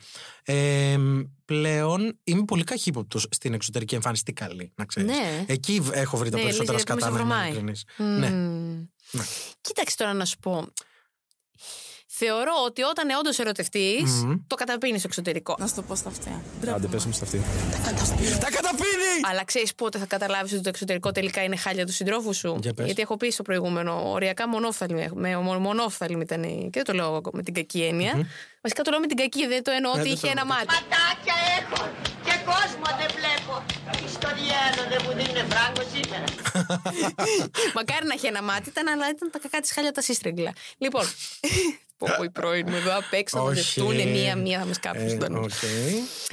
Ε, πλέον είμαι πολύ καχύποπτος στην εξωτερική εμφάνιση, τι καλή, να ξέρεις. Ναι. Εκεί β- έχω βρει τα Ναι, περισσότερα λες, γιατί με σκατά, να είμαι σε βρωμάει. ειλικρινής. Μμμ. Ναι. Κοίταξε τώρα να σου πω. Θεωρώ ότι όταν όντως ερωτευτείς, Μμμ. το καταπίνεις στο εξωτερικό. Να σου το πω στα αυτιά. Άντε, πες μου στα αυτή. Τα καταπίνει! Αλλά ξέρεις πότε θα καταλάβεις ότι το εξωτερικό τελικά είναι χάλια του συντρόφου σου; Για πες. Γιατί έχω πει στο προηγούμενο, οριακά μονόφθαλμη, με, μο- μονόφθαλμη ήταν. η- Και δεν το λέω με την κακή έννοια. Βασικά το λέω με την κακή, δεν το εννοώ Ε, ότι δεν είχε το ένα εννοώ. μάτι. Ματάκια έχω και κόσμο δεν βλέπω. Στο διάλο δεν μου δίνει φράγκο σήμερα. Μακάρι να έχει ένα μάτι, ήταν, αλλά ήταν τα κακά της χάλια τα σύστριγγλα. Λοιπόν. Πω, πω, οι πρώην μου εδώ απ' έξω θα Όχι. μαζευτούν μία-μία, θα με σκάψουν. Ε, ζωντανούς. οκ.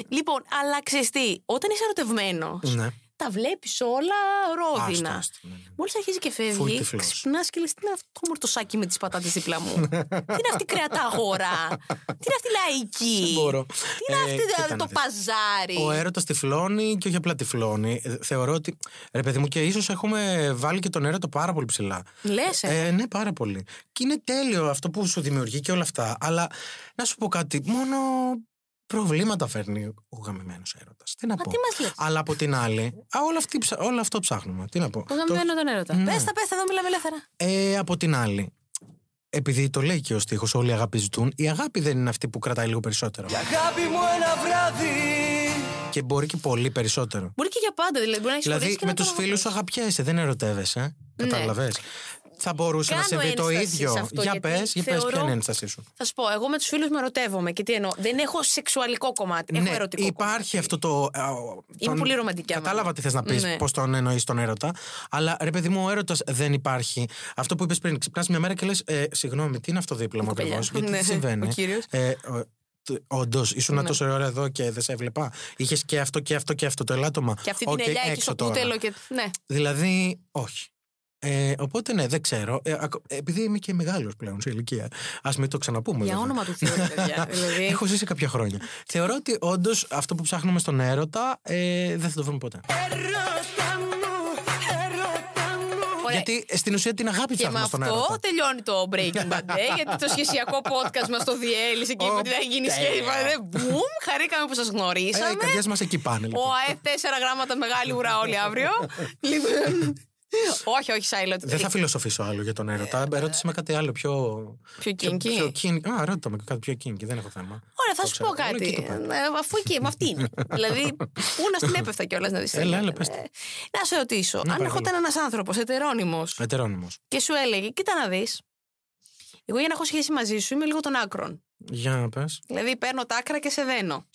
Λοιπόν, αλλά ξέρεις τι, όταν είσαι ερωτευμένος, Ναι. Τα βλέπεις όλα ρόδινα. Άστο, άστο, ναι, ναι. Μόλις αρχίζει και Φουλ φεύγει, τυφλός. ξυπνάς και λες: Τι είναι αυτό το μοσχαράκι με τις πατάτες δίπλα μου; Τι είναι αυτή η κρεαταγορά; Τι είναι αυτή η λαϊκή; Δεν μπορώ. Τι είναι Ε, αυτή κοίτα το να δεις. παζάρι; Ο έρωτας τυφλώνει και όχι απλά τυφλώνει. Ε, Θεωρώ ότι. Ρε παιδί μου, και ίσως έχουμε βάλει και τον έρωτα πάρα πολύ ψηλά. Λες, ε. Ε, ναι, πάρα πολύ. Και είναι τέλειο αυτό που σου δημιουργεί και όλα αυτά. Αλλά να σου πω κάτι, μόνο προβλήματα φέρνει ο γαμημένος έρωτας. Τι να πω. τι μας λες; Αλλά από την άλλη, α, όλα, αυτή, ψα- όλο αυτό ψάχνουμε. Τι να πω. Το γαμμένο τον έρωτα. Ναι. Πες τα, πες τα, εδώ μιλάμε ελεύθερα. Ε, από την άλλη, επειδή το λέει και ο στίχος, όλοι οι αγάπη ζητούν, η αγάπη δεν είναι αυτή που κρατάει λίγο περισσότερο. Αγάπη μου ένα βράδυ Και μπορεί και πολύ περισσότερο. Μπορεί και για πάντα, δηλαδή. Μπορεί να έχεις Δηλαδή με τους φίλους σου αγαπιέσαι, δεν ερωτεύεσαι. Ναι. Κατάλαβες; Θα μπορούσε να Κάνω συμβεί το ένσταση ίδιο. σε αυτό, για γιατί πες, για πες, θεωρώ- ποια είναι η ένστασή σου. Θα σου πω, εγώ με τους φίλους μου ερωτεύομαι. Και τι εννοώ. Δεν έχω σεξουαλικό κομμάτι. Έχω ερωτικό. Ναι, υπάρχει αυτό το. ε, Είμαι πολύ ρομαντική, άμα. Κατάλαβα τι θες να πεις, Ναι. πώς τον εννοείς τον έρωτα. Αλλά ρε παιδί μου, ο έρωτας δεν υπάρχει. Αυτό που είπες πριν, ξυπνάς μια μέρα και λες: ε, Συγγνώμη, τι είναι αυτό δίπλα μου κοπελιά. ακριβώς. Γιατί Ναι, τι συμβαίνει; ο κύριος. Ε, Όντως, ήσουν Ναι. τόσο ώρα εδώ και δεν σε έβλεπα. Είχες και αυτό και αυτό και αυτό το ελάττωμα. Και αυτή Οκ, την ελιά εκεί έξω στο τώρα. κούτελο. Και... Ναι. Δηλαδή, όχι. Ε, οπότε ναι, δεν ξέρω. Ε, ακο- επειδή είμαι και μεγάλος πλέον σε ηλικία. Α μην το ξαναπούμε. Για βέβαια. όνομα του Θεού, ρε παιδιά. δηλαδή. Έχω ζήσει κάποια χρόνια. Θεωρώ ότι όντως αυτό που ψάχνουμε στον έρωτα ε, δεν θα το βρούμε ποτέ. Ωραία. Γιατί ε, στην ουσία την αγάπη Και με ψάχνουμε στον αυτό έρωτα. τελειώνει το Breaking Bad, ε, γιατί το σχεσιακό podcast μας το διέλυσε και είπε ότι θα γίνει Ω, σχέση. τέλεια. Είπατε, Μπουμ, χαρήκαμε που σας Ε, οι γνωρίσαμε. καρδιές μας εκεί πάνε. Ο Λοιπόν. ΑΕΦ 4 γράμματα μεγάλη ουρά όλοι αύριο. λοιπόν. όχι, όχι, Σάιλοτ. Δεν θα φιλοσοφήσω άλλο για τον έρωτα. Ερώτησε με κάτι άλλο πιο. Πιο kinky. Πιο kinky. Α, ρώτα με κάτι πιο kinky. Δεν έχω θέμα. Ωραία, θα Το σου ξέρω. πω Όλο εκεί κάτι. το πάω. Ε, Αφού εκεί, με αυτή είναι. δηλαδή, πού να στην έπεφτα κιόλας να δεις. Έλα, έλα, πες το. Να σε ρωτήσω, αν παρακαλώ. έρχονταν ένας άνθρωπος ετερόνυμος Ετερόνυμος. και σου έλεγε, κοίτα να δεις. Εγώ για να έχω σχέση μαζί σου είμαι λίγο των άκρων. Για να πες. Δηλαδή παίρνω τα άκρα και σε δένω.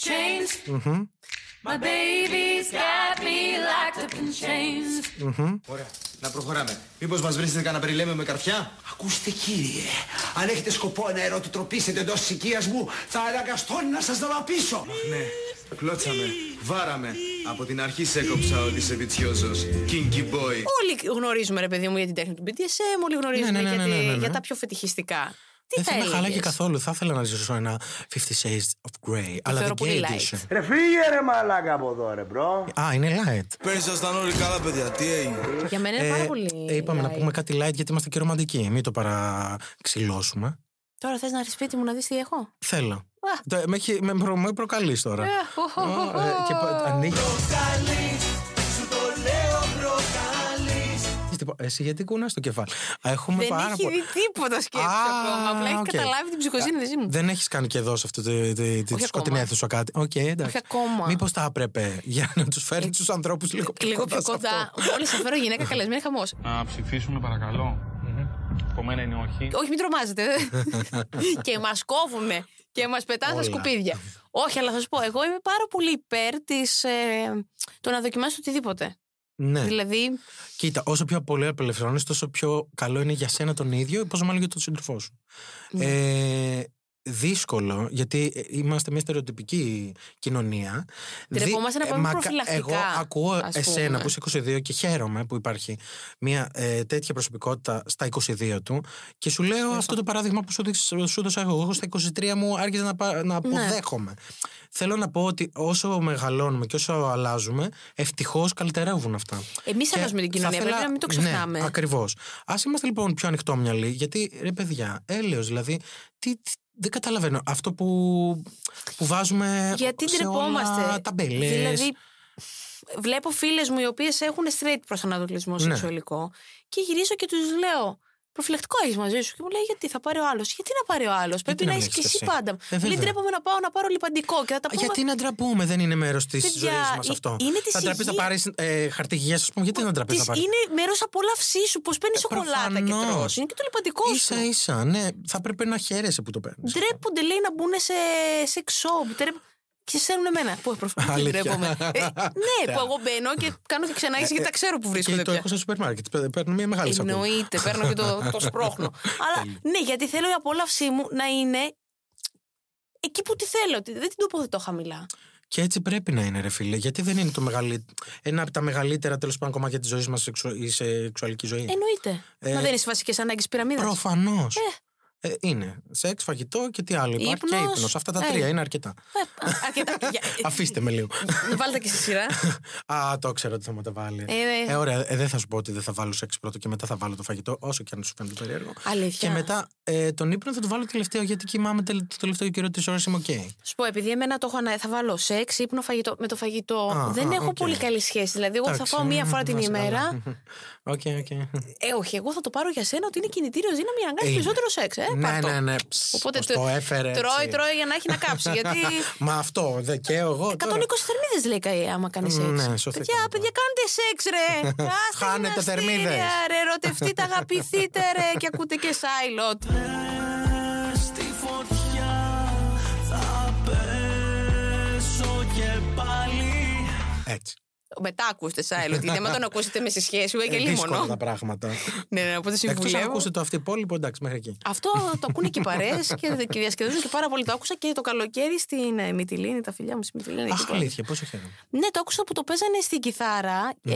My baby's got me locked up in chains. Ωραία. Να προχωράμε. Μήπως μας βρίσκετε κανένα περιλέμιο με καρφιά; Ακούστε κύριε, αν έχετε σκοπό να ερωτοτροπήσετε εντός της οικίας μου, θα αναγκαστώ να σας δολαπίσω. Ναι. Κλώτσαμε. Βάραμε. Από την αρχή σε έκοψα ότι είσαι βιτσιόζος. Kinky boy. Όλοι γνωρίζουμε, ρε παιδί μου, για την τέχνη του BDSM, όλοι γνωρίζουμε Ναι, ναι, ναι, για, ναι, τη- ναι, ναι. για τα πιο φετιχιστικά. Τι Δεν θα θα με έλεγες; χάλαγε καθόλου. Θα ήθελα να ζήσω ένα 50 Shades of Grey. Αλλά θεωρώ the πολύ gay light. edition. Ρε φύγε ρε μαλάκα από εδώ ρε bro. Α, είναι light. Πέρυσι ήσασταν όλοι καλά παιδιά. Τι έγινε; Για μένα είναι πάρα πολύ. ε, είπαμε να light. πούμε κάτι light γιατί είμαστε και ρομαντικοί. Μην το παραξηλώσουμε. Τώρα θες να έρθεις σπίτι μου να δεις τι έχω; Θέλω. Το- Με, έχει- με, προ- με προκαλείς τώρα. Ε, οχ, οχ, οχ, Ε, και πο- ανοίγει. Τίποτα. Εσύ γιατί κουνάς το κεφάλι; Α, Έχουμε Δεν πάρα έχει πολύ. δει τίποτα σκέψη Α, ακόμα. Απλά έχει οκ. καταλάβει την ψυχοσύνθεσή μου. Δεν έχεις κάνει και εδώ σε αυτή τη, τη, τη Όχι σκοτεινή ακόμα. αίθουσα κάτι. Οκ, εντάξει. Όχι ακόμα. Μήπως θα έπρεπε για να τους φέρνει τους ανθρώπους λίγο πιο Λίγο κοντά. πιο σε αυτό. κοντά. Μόλις σε φέρω γυναίκα καλεσμένη χαμός. Να ψηφίσουμε παρακαλώ. Από μένα είναι όχι. Όχι, μην τρομάζετε. και μας κόβουνε και μας πετάνε στα Όλα. σκουπίδια. Όχι, αλλά θα σου πω, εγώ είμαι πάρα πολύ υπέρ της, ε, το να δοκιμάσει οτιδήποτε. Ναι. Δηλαδή, Κοίτα, όσο πιο πολύ απελευθερώνεις, τόσο πιο καλό είναι για σένα τον ίδιο, πόσο μάλλον για τον σύντροφό σου. Ναι. Ε, δύσκολο, γιατί ε, είμαστε μια στερεοτυπική κοινωνία. Ντρεπόμαστε να ε, πάμε μακα- προφυλακτικά, Εγώ ακούω ας εσένα πούμε. που είσαι 22 και χαίρομαι που υπάρχει μια ε, τέτοια προσωπικότητα στα 22 του και σου λέω αυτό το παράδειγμα που σου, δείξ- σου έδωσα εγώ. Εγώ στα 23 μου άρχισα να, πα- Ναι. να αποδέχομαι. Θέλω να πω ότι όσο μεγαλώνουμε και όσο αλλάζουμε, ευτυχώς καλυτερεύουν αυτά. εμείς Και αλλάζουμε την θα κοινωνία, ήθελα- πρέπει να μην το ξεχνάμε. Ναι, ακριβώς. Α είμαστε λοιπόν πιο ανοιχτόμυαλοι, γιατί ρε παιδιά, έλεος δηλαδή. Τι, τι- δεν καταλαβαίνω. Αυτό που, που βάζουμε Γιατί σε ντρεπόμαστε; όλα τα μπελές. Δηλαδή, βλέπω φίλες μου οι οποίες έχουν straight προσανατολισμό Ναι. σεξουαλικό και γυρίζω και τους λέω. Προφυλακτικό έχεις μαζί σου. Και μου λέει γιατί θα πάρει ο άλλος; Γιατί να πάρει ο άλλος; Πρέπει να να μην έχει και έχεις εσύ εσύ; πάντα. Ε, Μου λέει βέβαια. τρέπομαι να πάω να πάρω λιπαντικό και θα τα Α, πούμε. Γιατί να ντραπούμε, δεν είναι μέρος της Παιδιά, ζωής μας ε- αυτό. είναι της θα ντραπείς να υγείας. πάρεις ε, χαρτί υγεία, ας πούμε; Γιατί να ντραπείς να Της πάρεις; είναι μέρος απόλαυσή σου. Πώ παίρνεις σοκολάτα και προφανώς. τρως. Είναι και το λιπαντικό σου. σα ίσα, ναι. Θα πρέπει να χαίρεσαι που το παίρνεις. Ντρέπονται, λέει, να μπουν σε sex shop. Ντρέπ- Και στέλνουν εμένα. Πού προφανώ δεν Αλήθεια. ντρέπομαι. Ε, ναι, που εγώ μπαίνω και κάνω και ξενάγηση γιατί τα ξέρω που Και βρίσκονται το πια. έχω στο σούπερ μάρκετ. Παι- Παίρνω μια μεγάλη σακούλα. Εννοείται, παίρνω και το, το σπρώχνω. Αλλά ναι, γιατί θέλω η απόλαυσή μου να είναι εκεί που τη θέλω. ότι Δεν την τοποθετώ χαμηλά. Και έτσι πρέπει να είναι, ρε φίλε. Γιατί δεν είναι το μεγαλύτερο. Ένα από τα μεγαλύτερα τέλος πάντων κομμάτια της ζωής μας η σεξουαλική ζωή. Εννοείται. Ε, Μα δεν είναι στις βασικές ανάγκες πυραμίδας. Προφανώς. Ε. Ε, είναι. Σεξ, φαγητό και τι άλλο υπάρχει. Και Ύπνος. ύπνος. Αυτά τα Ε. τρία είναι αρκετά. Αρκετά. Για- Αφήστε με λίγο. Βάλτε και στη σειρά. Α, το ξέρω ότι θα μου τα βάλει. Ε, ε. Ε, ωραία. Ε, δεν θα σου πω ότι δεν θα βάλω σεξ πρώτο και μετά θα βάλω το φαγητό, όσο και αν σου φαίνεται περίεργο. Αλήθεια. Και μετά ε, τον ύπνο θα το βάλω τελευταίο, γιατί κοιμάμαι τελ- το τελευταίο καιρό της ώρας είμαι οκ. Σου πω, επειδή εμένα το έχω ανα... θα βάλω σεξ, ύπνο, φαγητό. Με το φαγητό Α, δεν α, έχω οκ. πολύ καλή σχέση. Δηλαδή, εγώ θα Εντάξει, φάω μία μ, φορά την να είσαι καλά. ημέρα. Οκ, οκ. Ε, όχι, εγώ θα το πάρω για σένα ότι είναι κινητήριος δύναμη για να κάνεις Είναι. περισσότερο σεξ. Ε, Ναι, πάρ' το. ναι, ναι. Ψ, Οπότε πώς τε- το έφερε έτσι. Τρώει, τρώει για να έχει να κάψει. γιατί. Μα αυτό, δε και εγώ. 120 τώρα. θερμίδες λέει καις άμα κάνεις σεξ. Ναι, σωστά παιδιά, και παιδιά, κάντε σεξ, ρε. Άστε Χάνετε γυμναστήρια, θερμίδες. Ρε, ερωτευτείτε, αγαπηθείτε, ρε. Και ακούτε και Silot. Στη φωτιά θα πέσω και πάλι Έτσι. Μετά ακούστε Σάιλοτ. Γιατί άμα τον ακούσετε με συσχέση, και Ε, δύσκολα λίμωνο. τα πράγματα. Ναι, ναι, οπότε Εκτός αν συμβουλεύω. ακούσετε το αυτή υπόλοιπο, εντάξει, μέχρι εκεί. Αυτό το ακούνε και οι παρέες και, και διασκεδάζουν και πάρα πολύ. Το άκουσα και το καλοκαίρι στην ε, Μυτιλίνη, τα φιλιά μου στη Μυτιλίνη. εκεί Αχ, που- αλήθεια, πόσο χαίρομαι. Ναι, το άκουσα που το παίζανε στην κιθάρα. Ε,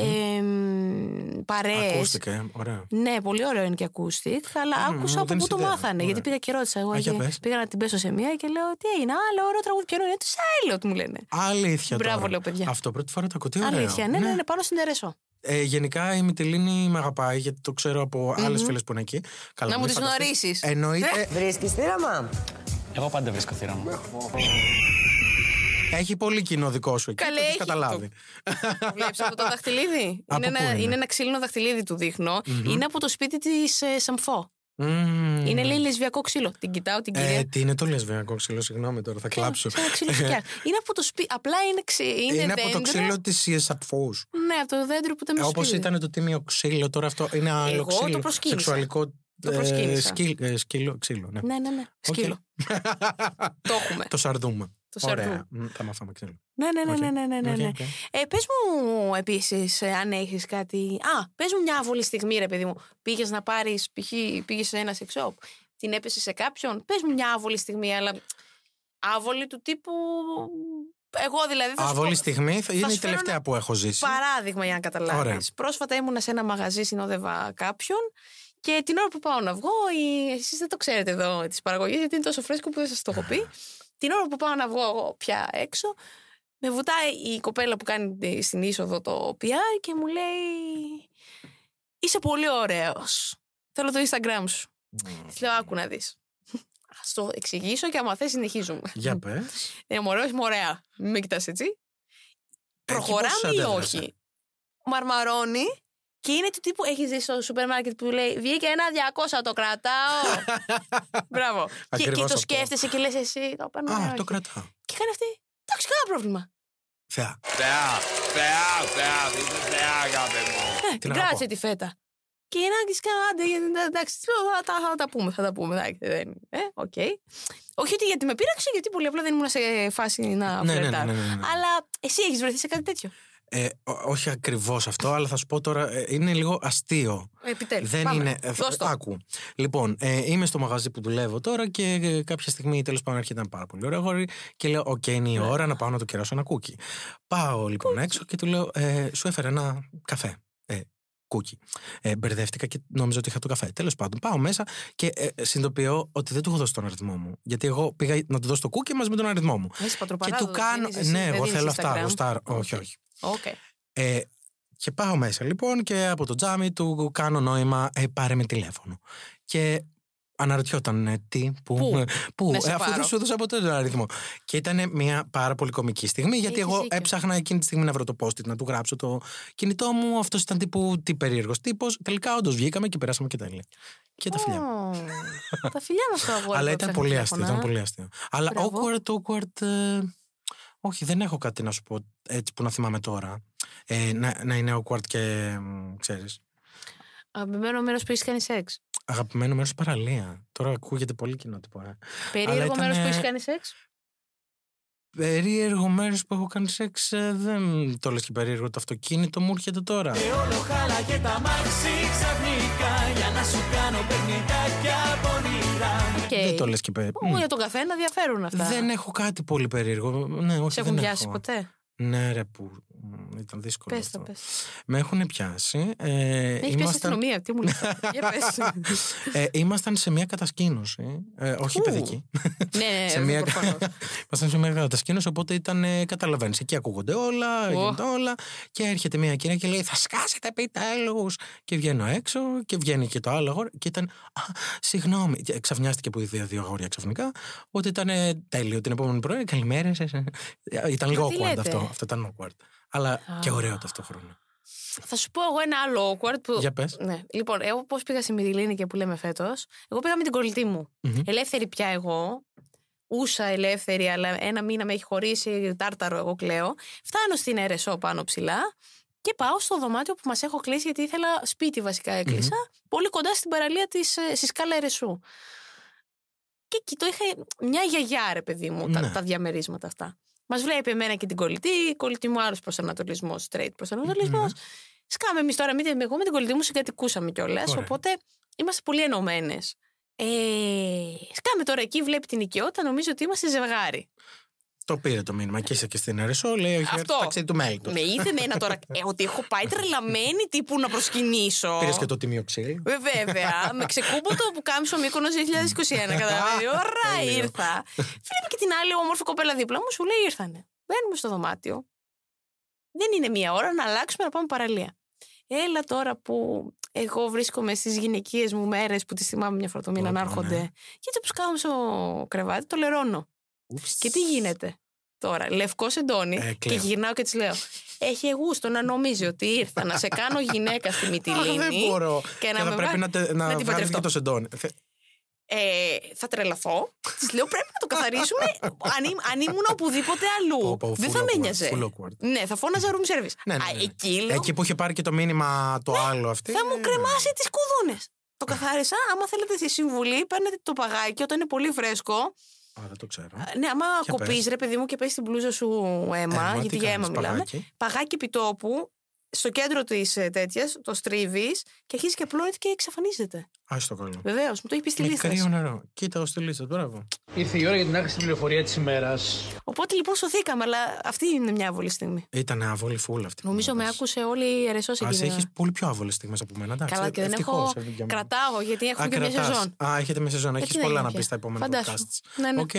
παρέες. Ακούστηκε, ωραία. Ναι, πολύ ωραίο είναι και acoustic, αλλά Μμμ, άκουσα δεν από πού το ιδέα. μάθανε. Ωραία. Γιατί πήγα και ρώτησα. Εγώ Α, για και πες. πήγα να την πέσω σε μία και λέω Τι έγινε, άλλο ωραίο τραγούδι πιανού είναι του Σάιλοτ, μου λένε. Αλήθεια. Μπράβο, τώρα. λέω, παιδιά. Αυτό πρώτη φορά το ακούω. Τι ωραίο. Αλήθεια, ναι, ναι, ναι, πάνω στην Τερέσο. Ε, γενικά η Μυτιλίνη με αγαπάει γιατί το ξέρω από άλλες Μμμ. φίλες που είναι εκεί. Καλά, Να μου μην τις φανταστείς. γνωρίσεις. Εννοείται. Βρίσκεις θύραμα; Εγώ πάντα βρίσκω θύραμα. Έχει πολύ κοινό δικό σου εκεί. Καλέ, το έχεις έχει καταλάβει. Βλέπεις αυτό το δαχτυλίδι; Από είναι, πού ένα, είναι; είναι ένα ξύλινο δαχτυλίδι του δείχνω. Είναι από το σπίτι της ε, Σαμφό. Μμμ. Είναι λέει λεσβιακό ξύλο. Την κοιτάω την κυρία. Ε, τι είναι το λεσβιακό ξύλο, συγγνώμη τώρα, θα κλάψω. Σαν ένα ξύλο φωτιά. είναι από το σπίτι. Απλά είναι, ξύ... είναι, Είναι από το δέντρο. ξύλο της Ιεσαπφού. Ναι, από το δέντρο που ήταν με Όπως σπίτι. ήταν το τίμιο ξύλο, τώρα αυτό είναι άλλο Εγώ ξύλο. το προσκύνησα. Σεξουαλικό. Το ε, προσκύνησα. σκύλ- ε, σκύλο, ξύλο, ναι. Ναι, ναι, ναι. Οκ. Σκύλο. το έχουμε. Το σαρδούμε. Το Ωραία. σαρδούμε. Μ, Θα μάθαμε ξύλο. Ναι, ναι, ναι, Οκ. ναι, ναι, ναι, ναι, Οκ, ναι. οκ. Ε, πες μου επίσης ε, αν έχεις κάτι... Α, πες μου μια άβολη στιγμή ρε παιδί μου. Πήγες να πάρεις, π.χ. πήγες σε ένα sex shop, την έπεσε σε κάποιον. Πες μου μια άβολη στιγμή, αλλά άβολη του τύπου... Εγώ δηλαδή θα σου Άβολη πω- στιγμή θα είναι σου η φέρω τελευταία ένα που έχω ζήσει. Παράδειγμα για να καταλάβεις. Ωραία. Πρόσφατα ήμουνα σε ένα μαγαζί, συνόδευα κάποιον και την ώρα που πάω να βγω, η... εσείς δεν το ξέρετε εδώ της παραγωγής γιατί είναι τόσο φρέσκο που δεν σας το έχω πει. Την ώρα που πάω να βγω εγώ πια έξω, με βουτάει η κοπέλα που κάνει τη- στην είσοδο το PR και μου λέει Είσαι πολύ ωραίος. Θέλω το Instagram σου. Της λέω άκου να δεις. Ας το εξηγήσω και άμα θες συνεχίζουμε. Για πες. Ε, είμαι ωραίος, είμαι ωραία. Μην με κοιτάς έτσι. Προχωράμε πώς ή αντέδρασε; όχι; Μαρμαρώνει και είναι του τύπου έχεις δει στο σούπερ μάρκετ που λέει Βγήκε ένα 200, το κρατάω. Μπράβο. και, και Ακριβώς το αυτό. σκέφτεσαι και λες εσύ, το παίρνω. Α, ναι, το όχι. κρατάω. Και κάνει αυτή. Εντάξει, κανένα πρόβλημα. Θεά. Θεά, θεά, θεά, είσαι θεά, αγάπη μου. Ε, Την κράτησε αγαπώ. τη φέτα. Και η Νάγκη κάντε, γιατί εντάξει, θα, τα- θα τα πούμε, θα τα πούμε. Εντάξει, δεν, ε, οκ. Όχι ότι γιατί με πείραξε, γιατί πολύ απλά δεν ήμουν σε φάση να Ναι, ναι, ναι, φλερτάρω. ναι, ναι, ναι. Αλλά εσύ έχεις βρεθεί σε κάτι τέτοιο. Ε, ό- όχι ακριβώς αυτό, αλλά θα σου πω τώρα, ε, είναι λίγο αστείο. Επιτέλους. Δεν είναι. ε, Δώσ' το. Άκου. Λοιπόν, ε, είμαι στο μαγαζί που δουλεύω τώρα και ε, κάποια στιγμή τέλος πάντων έρχεται ένα πάρα πολύ ωραίο αγόρι και λέω: Οκ, είναι η Ναι. ώρα να πάω να του κεράσω ένα cookie. Πάω λοιπόν έξω και του λέω: ε, Σου έφερα ένα καφέ. Ε, cookie. Ε, μπερδεύτηκα και νόμιζα ότι είχα το καφέ. Τέλος πάντων, πάω μέσα και ε, συνειδητοποιώ ότι δεν του έχω δώσει τον αριθμό μου. Γιατί εγώ πήγα να του δώσω το cookie μαζί με τον αριθμό μου. Είσαι Και πατροπαράδοτος, του κάνω. δίνεις εσύ, ναι, δεν εγώ δίνεις θέλω αυτά. Instagram. Γουστάρω. Όχι, όχι. Οκ. Ε, και πάω μέσα λοιπόν και από το τζάμι του κάνω νόημα ε, πάρε με τηλέφωνο. Και αναρωτιόταν ε, τι, πού, Πού; ε, πού, Να σε ε, αφού πάρω. δεν σου έδωσα ποτέ τον αριθμό. Και ήταν μια πάρα πολύ κομική στιγμή, γιατί Έχεις εγώ δίκιο. έψαχνα εκείνη τη στιγμή να βρω το post να του γράψω το κινητό μου. Αυτός ήταν τύπου τι περίεργος τύπος. Τελικά όντως βγήκαμε και περάσαμε και τέλεια. Και τα φιλιά. Ω, Τα φιλιά μας το αγόρι. Αλλά που ήταν έψαχνε πολύ τηλέφωνα. αστείο. Ήταν πολύ αστείο. Αλλά Μπράβο. awkward, awkward. ε, όχι, δεν έχω κάτι να σου πω έτσι που να θυμάμαι τώρα. Ε, να, να είναι awkward και ξέρεις. Αγαπημένο μέρος που έχεις κάνει σεξ. Αγαπημένο μέρος παραλία. Τώρα ακούγεται πολύ κοινότυπο. Ε. Περίεργο ήταν, μέρος που ε, έχεις κάνει σεξ; Περίεργο μέρος που έχω κάνει σεξ. ε, δεν το λες και περίεργο. Το αυτοκίνητο μου έρχεται τώρα. Και όλο χάλα και τα μάξι ξαφνικά Για να σου κάνω παιχνιδάκια πονηρά Και Δεν το λες και περίεργο. Ω, για τον καθένα διαφέρουν αυτά. Δεν έχω κάτι πολύ περίεργο. Ναι, όχι, Σε έχουν δεν πιάσει έχω. ποτέ; Ναι, ρε, που μ, ήταν δύσκολο. Πες τα, αυτό. πες. Με έχουν πιάσει. Ε, Με έχεις πιάσει αστυνομία. Τι μου λες. Για πες. ε, ήμασταν σε μια κατασκήνωση. Ε, όχι Ου. παιδική. Ναι, σε ναι, μια... προφανώς. Ήμασταν σε μια κατασκήνωση, οπότε ήταν. Ε, Καταλαβαίνεις. Εκεί ακούγονται όλα, Ω. γίνονται όλα. Και έρχεται μια κυρία και λέει: Θα σκάσετε επιτέλους. Και βγαίνω έξω και βγαίνει και το άλλο αγόρι. Και ήταν. Α, συγγνώμη. Και ξαφνιάστηκε που είδε δύο αγόρια ξαφνικά. Ότι ήταν ε, τέλειο την επόμενη πρωί. Καλημέρα σας. Ήταν λίγο τι awkward λέτε; αυτό. Αυτό ήταν awkward. Αλλά και ωραίο ταυτόχρονα. Θα σου πω εγώ ένα άλλο awkward που. Για πες. Ναι. Λοιπόν, εγώ πώς πήγα στη Μυριλίνη και που λέμε φέτος. Εγώ πήγα με την κολλητή μου. Μμμ. Ελεύθερη πια εγώ. Ούσα ελεύθερη, αλλά ένα μήνα με έχει χωρίσει τάρταρο. Εγώ κλαίω. Φτάνω στην ΕΡΕΣΟ πάνω ψηλά και πάω στο δωμάτιο που μας έχω κλείσει γιατί ήθελα σπίτι βασικά έκλεισα. Πολύ κοντά στην παραλία της στη σκάλα ΕΡΕΣΟΥ. Και εκεί το είχα μια γιαγιά, ρε παιδί μου, τα, Ναι. τα διαμερίσματα αυτά. Μας βλέπει εμένα και την κολλητή, η κολλητή μου άλλος προσανατολισμό, straight προσανατολισμό. Σκάμε εμείς τώρα, μην εγώ με την κολλητή μου συγκατοικούσαμε κιόλας. Ωραία. Οπότε είμαστε πολύ ενωμένες. Ε, σκάμε τώρα εκεί, βλέπει την οικειότητα, νομίζω ότι είμαστε ζευγάρι. Το πήρε το μήνυμα και είσαι και στην ΕΡΕΣΟ. Λέει: Όχι, Αυτό. ταξίδι του μέλλοντο. Με είδε εμένα τώρα ε, ότι έχω πάει τρελαμένη τύπου να προσκυνήσω. Πήρες και το τιμίο ξύλι. Ε, Βέβαια, με ξεκούμπο το που κάμισο Μύκονος 2021, καταλαβαίνεις. Ωραία, Τέλειο. ήρθα. Φίλε και την άλλη όμορφη κοπέλα δίπλα μου, σου λέει ήρθανε. Μπαίνουμε στο δωμάτιο. Δεν είναι μία ώρα να αλλάξουμε να πάμε παραλία. Έλα τώρα που εγώ βρίσκομαι στις γυναικείες μου μέρες που τις θυμάμαι μια φορά το μήνα να Πω, πω, έρχονται. ναι. Και έτσι που κάθομαι στο κρεβάτι, το λερώνω. Και τι γίνεται; Τώρα, λευκό εντόνι. Ε, και κλαίω. γυρνάω και της λέω: Έχει γούστο να νομίζει ότι ήρθα να σε κάνω γυναίκα στη Αχ, Μυτιλίνη. δεν μπορώ. Και Και να θα με πρέπει βά- να, τε- να να την βγάλεις παντρευτώ. και το σεντόνι. Θε- Ε, θα τρελαθώ. Της λέω: Πρέπει να το καθαρίσουμε. αν, ήμ- αν ήμουν οπουδήποτε αλλού, Πω, πω, δεν full θα με awkward, νοιάζε. full awkward. Ναι, θα φώναζα room service. Ναι, ναι, Α, ναι. εκεί λέω: Εκεί που είχε πάρει και το μήνυμα το άλλο αυτή. Θα μου κρεμάσει τις κουδούνες. Το καθάρισα. Άμα θέλετε τη συμβουλή, παίρνετε το παγάκι όταν είναι πολύ φρέσκο. Α, δεν το ξέρω. Ναι, άμα Για κοπείς, πες. ρε παιδί μου, και πέσει την μπλούζα σου αίμα, Αίμα, γιατί τι για κάνεις, αίμα μιλάμε. παγάκι; Παγάκι επιτόπου, στο κέντρο της τέτοιας, το στρίβεις και αρχίζεις και πλώνεται και εξαφανίζεται. Α το καλό. Βεβαίως, μου το έχει πει στη Με λίστα. κρύο σου. νερό. Κοίτα, στη λίστα, μπράβο. Ήρθε η ώρα για την άχρηστη πληροφορία της ημέρας. Οπότε λοιπόν σωθήκαμε, αλλά αυτή είναι μια άβολη στιγμή. Ήταν άβολη φούλα αυτή. Νομίζω με άκουσε όλη η Ερεσό Α, εκεί. έχεις πολύ πιο άβολες στιγμές από μένα. εντάξει, Καλά, και δεν ευτυχώς, έχω. ε, για μένα. Κρατάω, γιατί Α, έχουμε και μια κρατάς. σεζόν. Α, έχετε μια σεζόν. Ε, Έχεις τι να πολλά γίνει να πια. πεις στα επόμενα Φαντάσου. podcasts. Ναι, ναι. OK.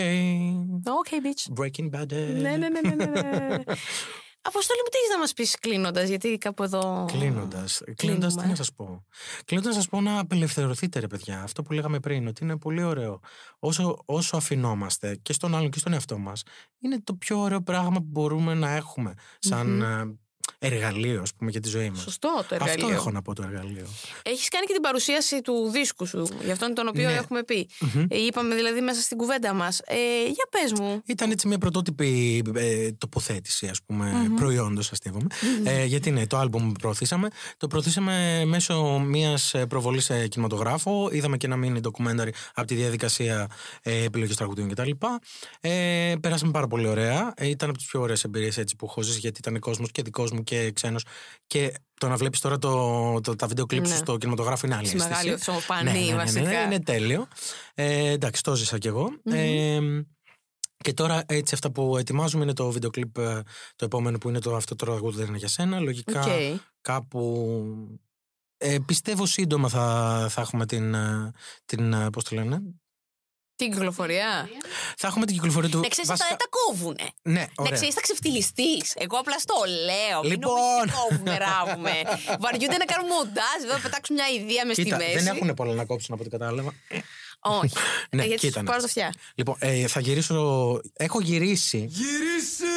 Okay, bitch. Breaking Bad. Ναι, ναι, ναι, ναι, ναι, ναι. Αποστόλη μου, τι έχεις να μας πεις κλείνοντας, γιατί κάπου εδώ. Κλείνοντας. Κλείνοντας, τι Κλείνουμε. να σας πω. Κλείνοντας, να σα πω να απελευθερωθείτε, ρε παιδιά. Αυτό που λέγαμε πριν, ότι είναι πολύ ωραίο. Όσο, όσο αφινόμαστε και στον άλλον και στον εαυτό μας, είναι το πιο ωραίο πράγμα που μπορούμε να έχουμε σαν Μμμ. Ε, εργαλείο, ας πούμε, για τη ζωή μας. Σωστό το εργαλείο. Αυτό έχω να πω το εργαλείο. Έχεις κάνει και την παρουσίαση του δίσκου σου, για αυτόν τον οποίο Ναι. έχουμε πει. Μμμ. Ε, είπαμε δηλαδή μέσα στην κουβέντα μας. Ε, για πες μου. Ήταν έτσι μια πρωτότυπη ε, τοποθέτηση, ας πούμε, Μμμ. προϊόντος, αστείβομαι. Μμμ. Ε, γιατί ναι, το άλμπουμ που προωθήσαμε, το προωθήσαμε μέσω μιας ε, προβολής σε κινηματογράφο. Είδαμε και ένα mini documentary από τη διαδικασία ε, επιλογής τραγουδιών κτλ. Ε, περάσαμε πάρα πολύ ωραία. Ε, ήταν από τις πιο ωραίες εμπειρίες έτσι, που έχω ζήσει, γιατί ήταν κόσμος και δικός μου και ξένος. Και το να βλέπεις τώρα το, το, τα βίντεο κλιπς σου Ναι. στο κινηματογράφο είναι άλλη Στη αίσθηση. μεγάλη οθόνη, Ναι, ναι, ναι, ναι, βασικά. ναι, είναι τέλειο. Ε, εντάξει, το ζήσα κι εγώ. Μμμ. Ε, και τώρα έτσι αυτά που ετοιμάζουμε είναι το βίντεο κλιπ ε, το επόμενο που είναι το αυτό το τραγούδι δεν είναι για σένα. Λογικά Οκ. κάπου ε, πιστεύω σύντομα θα, θα έχουμε την, ε, την ε, πώς το λένε, Την κυκλοφορία. θα έχουμε την κυκλοφορία του. Να ξέρεις, βασικά- αυτά δεν τα κόβουνε. Ναι, Να ωραία. ξέρεις, θα ξεφτυλιστείς. Εγώ απλά στο λέω. Μην Λοιπόν. νομίζεις ότι κόβουμε, ράβουμε. Βαριούνται να κάνουν μοντάζ, βέβαια, να πετάξουν μια ιδέα μες στη Κοίτα, μέση. δεν έχουν πολλά να κόψουν από ό,τι κατάλαβα. Όχι. Ναι, Ε, γιατί κοίτα σου να πάρω το δεις. αυτιά. Λοιπόν, ε, θα γυρίσω. Έχω γυρίσει. Γυρίσε!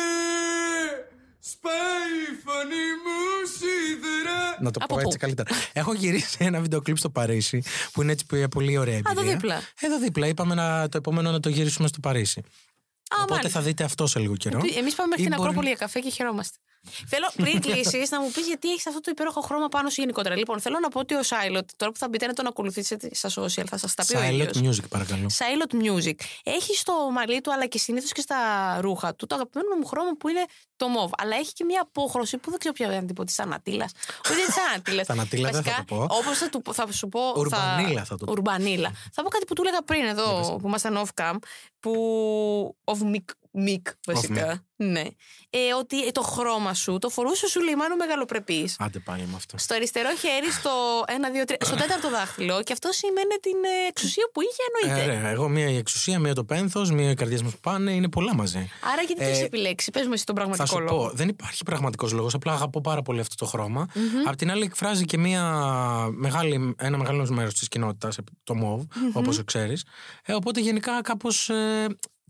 Σπάει η φωνή μου σίδερα. Να το Από πω πού; έτσι καλύτερα. Έχω γυρίσει ένα βίντεο κλιπ στο Παρίσι που είναι έτσι που- πολύ ωραία εδώ εμπειρία. δίπλα. Εδώ δίπλα. Είπαμε να, το επόμενο να το γυρίσουμε στο Παρίσι. Α, Οπότε μάλιστα. θα δείτε αυτό σε λίγο καιρό. Εμείς πάμε μέχρι Ή την μπορεί- Ακρόπολη για καφέ και χαιρόμαστε. Θέλω πριν κλείσεις να μου πεις γιατί έχεις αυτό το υπέροχο χρώμα πάνω σου γενικότερα. Λοιπόν, θέλω να πω ότι ο Σάιλοτ, τώρα που θα μπείτε να τον ακολουθήσετε στα social, θα σας τα πει ο Silent ίδιος. music, παρακαλώ. Silent Music. Έχει στο μαλλί του, αλλά και συνήθως και στα ρούχα του, το αγαπημένο μου χρώμα που είναι το μοβ. Αλλά έχει και μια απόχρωση που δεν ξέρω ποια είναι τύπο της Ανατήλας. Όχι της Ανατήλας. Θανατήλα δεν θα το πω. Όπως θα, του- θα σου πω. Ουρμπανίλα θα το πω. Ουρμπανίλα. Θα πω κάτι που του έλεγα πριν εδώ, που ήμασταν off cam, που. Of mic, mic βασικά. Ναι. Ε, ότι το χρώμα σου το φορούσε σου λέει μάλλον μεγαλοπρεπής. Άντε πάλι με αυτό. Στο αριστερό χέρι, στο 1, 2, 3, στο τέταρτο δάχτυλο. Και αυτό σημαίνει την ε, εξουσία που είχε, Ε, εννοείται. ρε, εγώ μία η εξουσία, μία το πένθος, μία οι καρδιές μας που πάνε, είναι πολλά μαζί. Άρα γιατί το Ε, έχει επιλέξει, πες μου εσύ τον Θα πραγματικό σου λόγο. πω, δεν υπάρχει πραγματικός λόγος. Απλά αγαπώ πάρα πολύ αυτό το χρώμα. Μμμ. Απ' την άλλη, εκφράζει και μια μεγάλη, ένα μεγάλο μέρος της κοινότητας, το MOV, Μμμ. όπως ξέρεις. Ε, οπότε γενικά κάπως.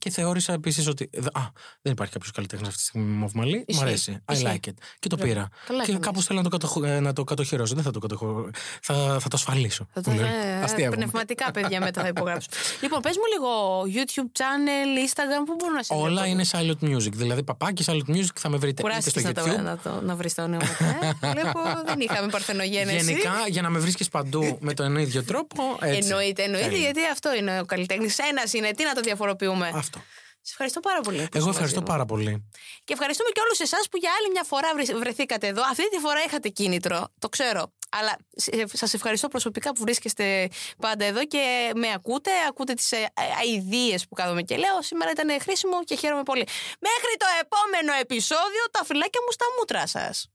Ε, και θεώρησα επίσης ότι. Α, δεν υπάρχει κάποιος καλλιτέχνης αυτή τη στιγμή με MOV μαλλί. Μου Ισχύει. αρέσει. I Ισχύει. like it. Και το Μπράβο. πήρα. Καλά και έκανες. κάπω θέλω να το, κατοχ... ε, να το κατοχυρώσω. Δεν θα το κατοχυρώσω. Θα, θα το ασφαλίσω. Θα το Που λέω. ε, Αστείευομαι. πνευματικά παιδιά μετά θα υπογράψω. λοιπόν, πες μου λίγο YouTube channel, Instagram, πού μπορούν να σε Όλα βλέπουν; είναι silent music. Δηλαδή, παπάκι silent music θα με βρείτε είτε Κουράστηκες στο να, YouTube. το, να, το, να βρεις τα ονόματα. Ε; Βλέπω δεν είχαμε παρθενογένεση. Γενικά, για να με βρίσκεις παντού με τον ίδιο τρόπο. Έτσι. Εννοείται, εννοείται, Τέλεια. γιατί αυτό είναι ο καλλιτέχνης. Ένας είναι, τι να το διαφοροποιούμε; Αυτό. Σε ευχαριστώ πάρα πολύ. που Εγώ ήσουν ευχαριστώ μαζί μου. πάρα πολύ. Και ευχαριστούμε και όλους εσάς που για άλλη μια φορά βρε- βρεθήκατε εδώ. Αυτή τη φορά είχατε κίνητρο, το ξέρω. Αλλά σας ευχαριστώ προσωπικά που βρίσκεστε πάντα εδώ και με ακούτε. Ακούτε τις αειδίε που κάθομαι και λέω. Σήμερα ήταν χρήσιμο και χαίρομαι πολύ. Μέχρι το επόμενο επεισόδιο, τα φυλάκια μου στα μούτρα σας.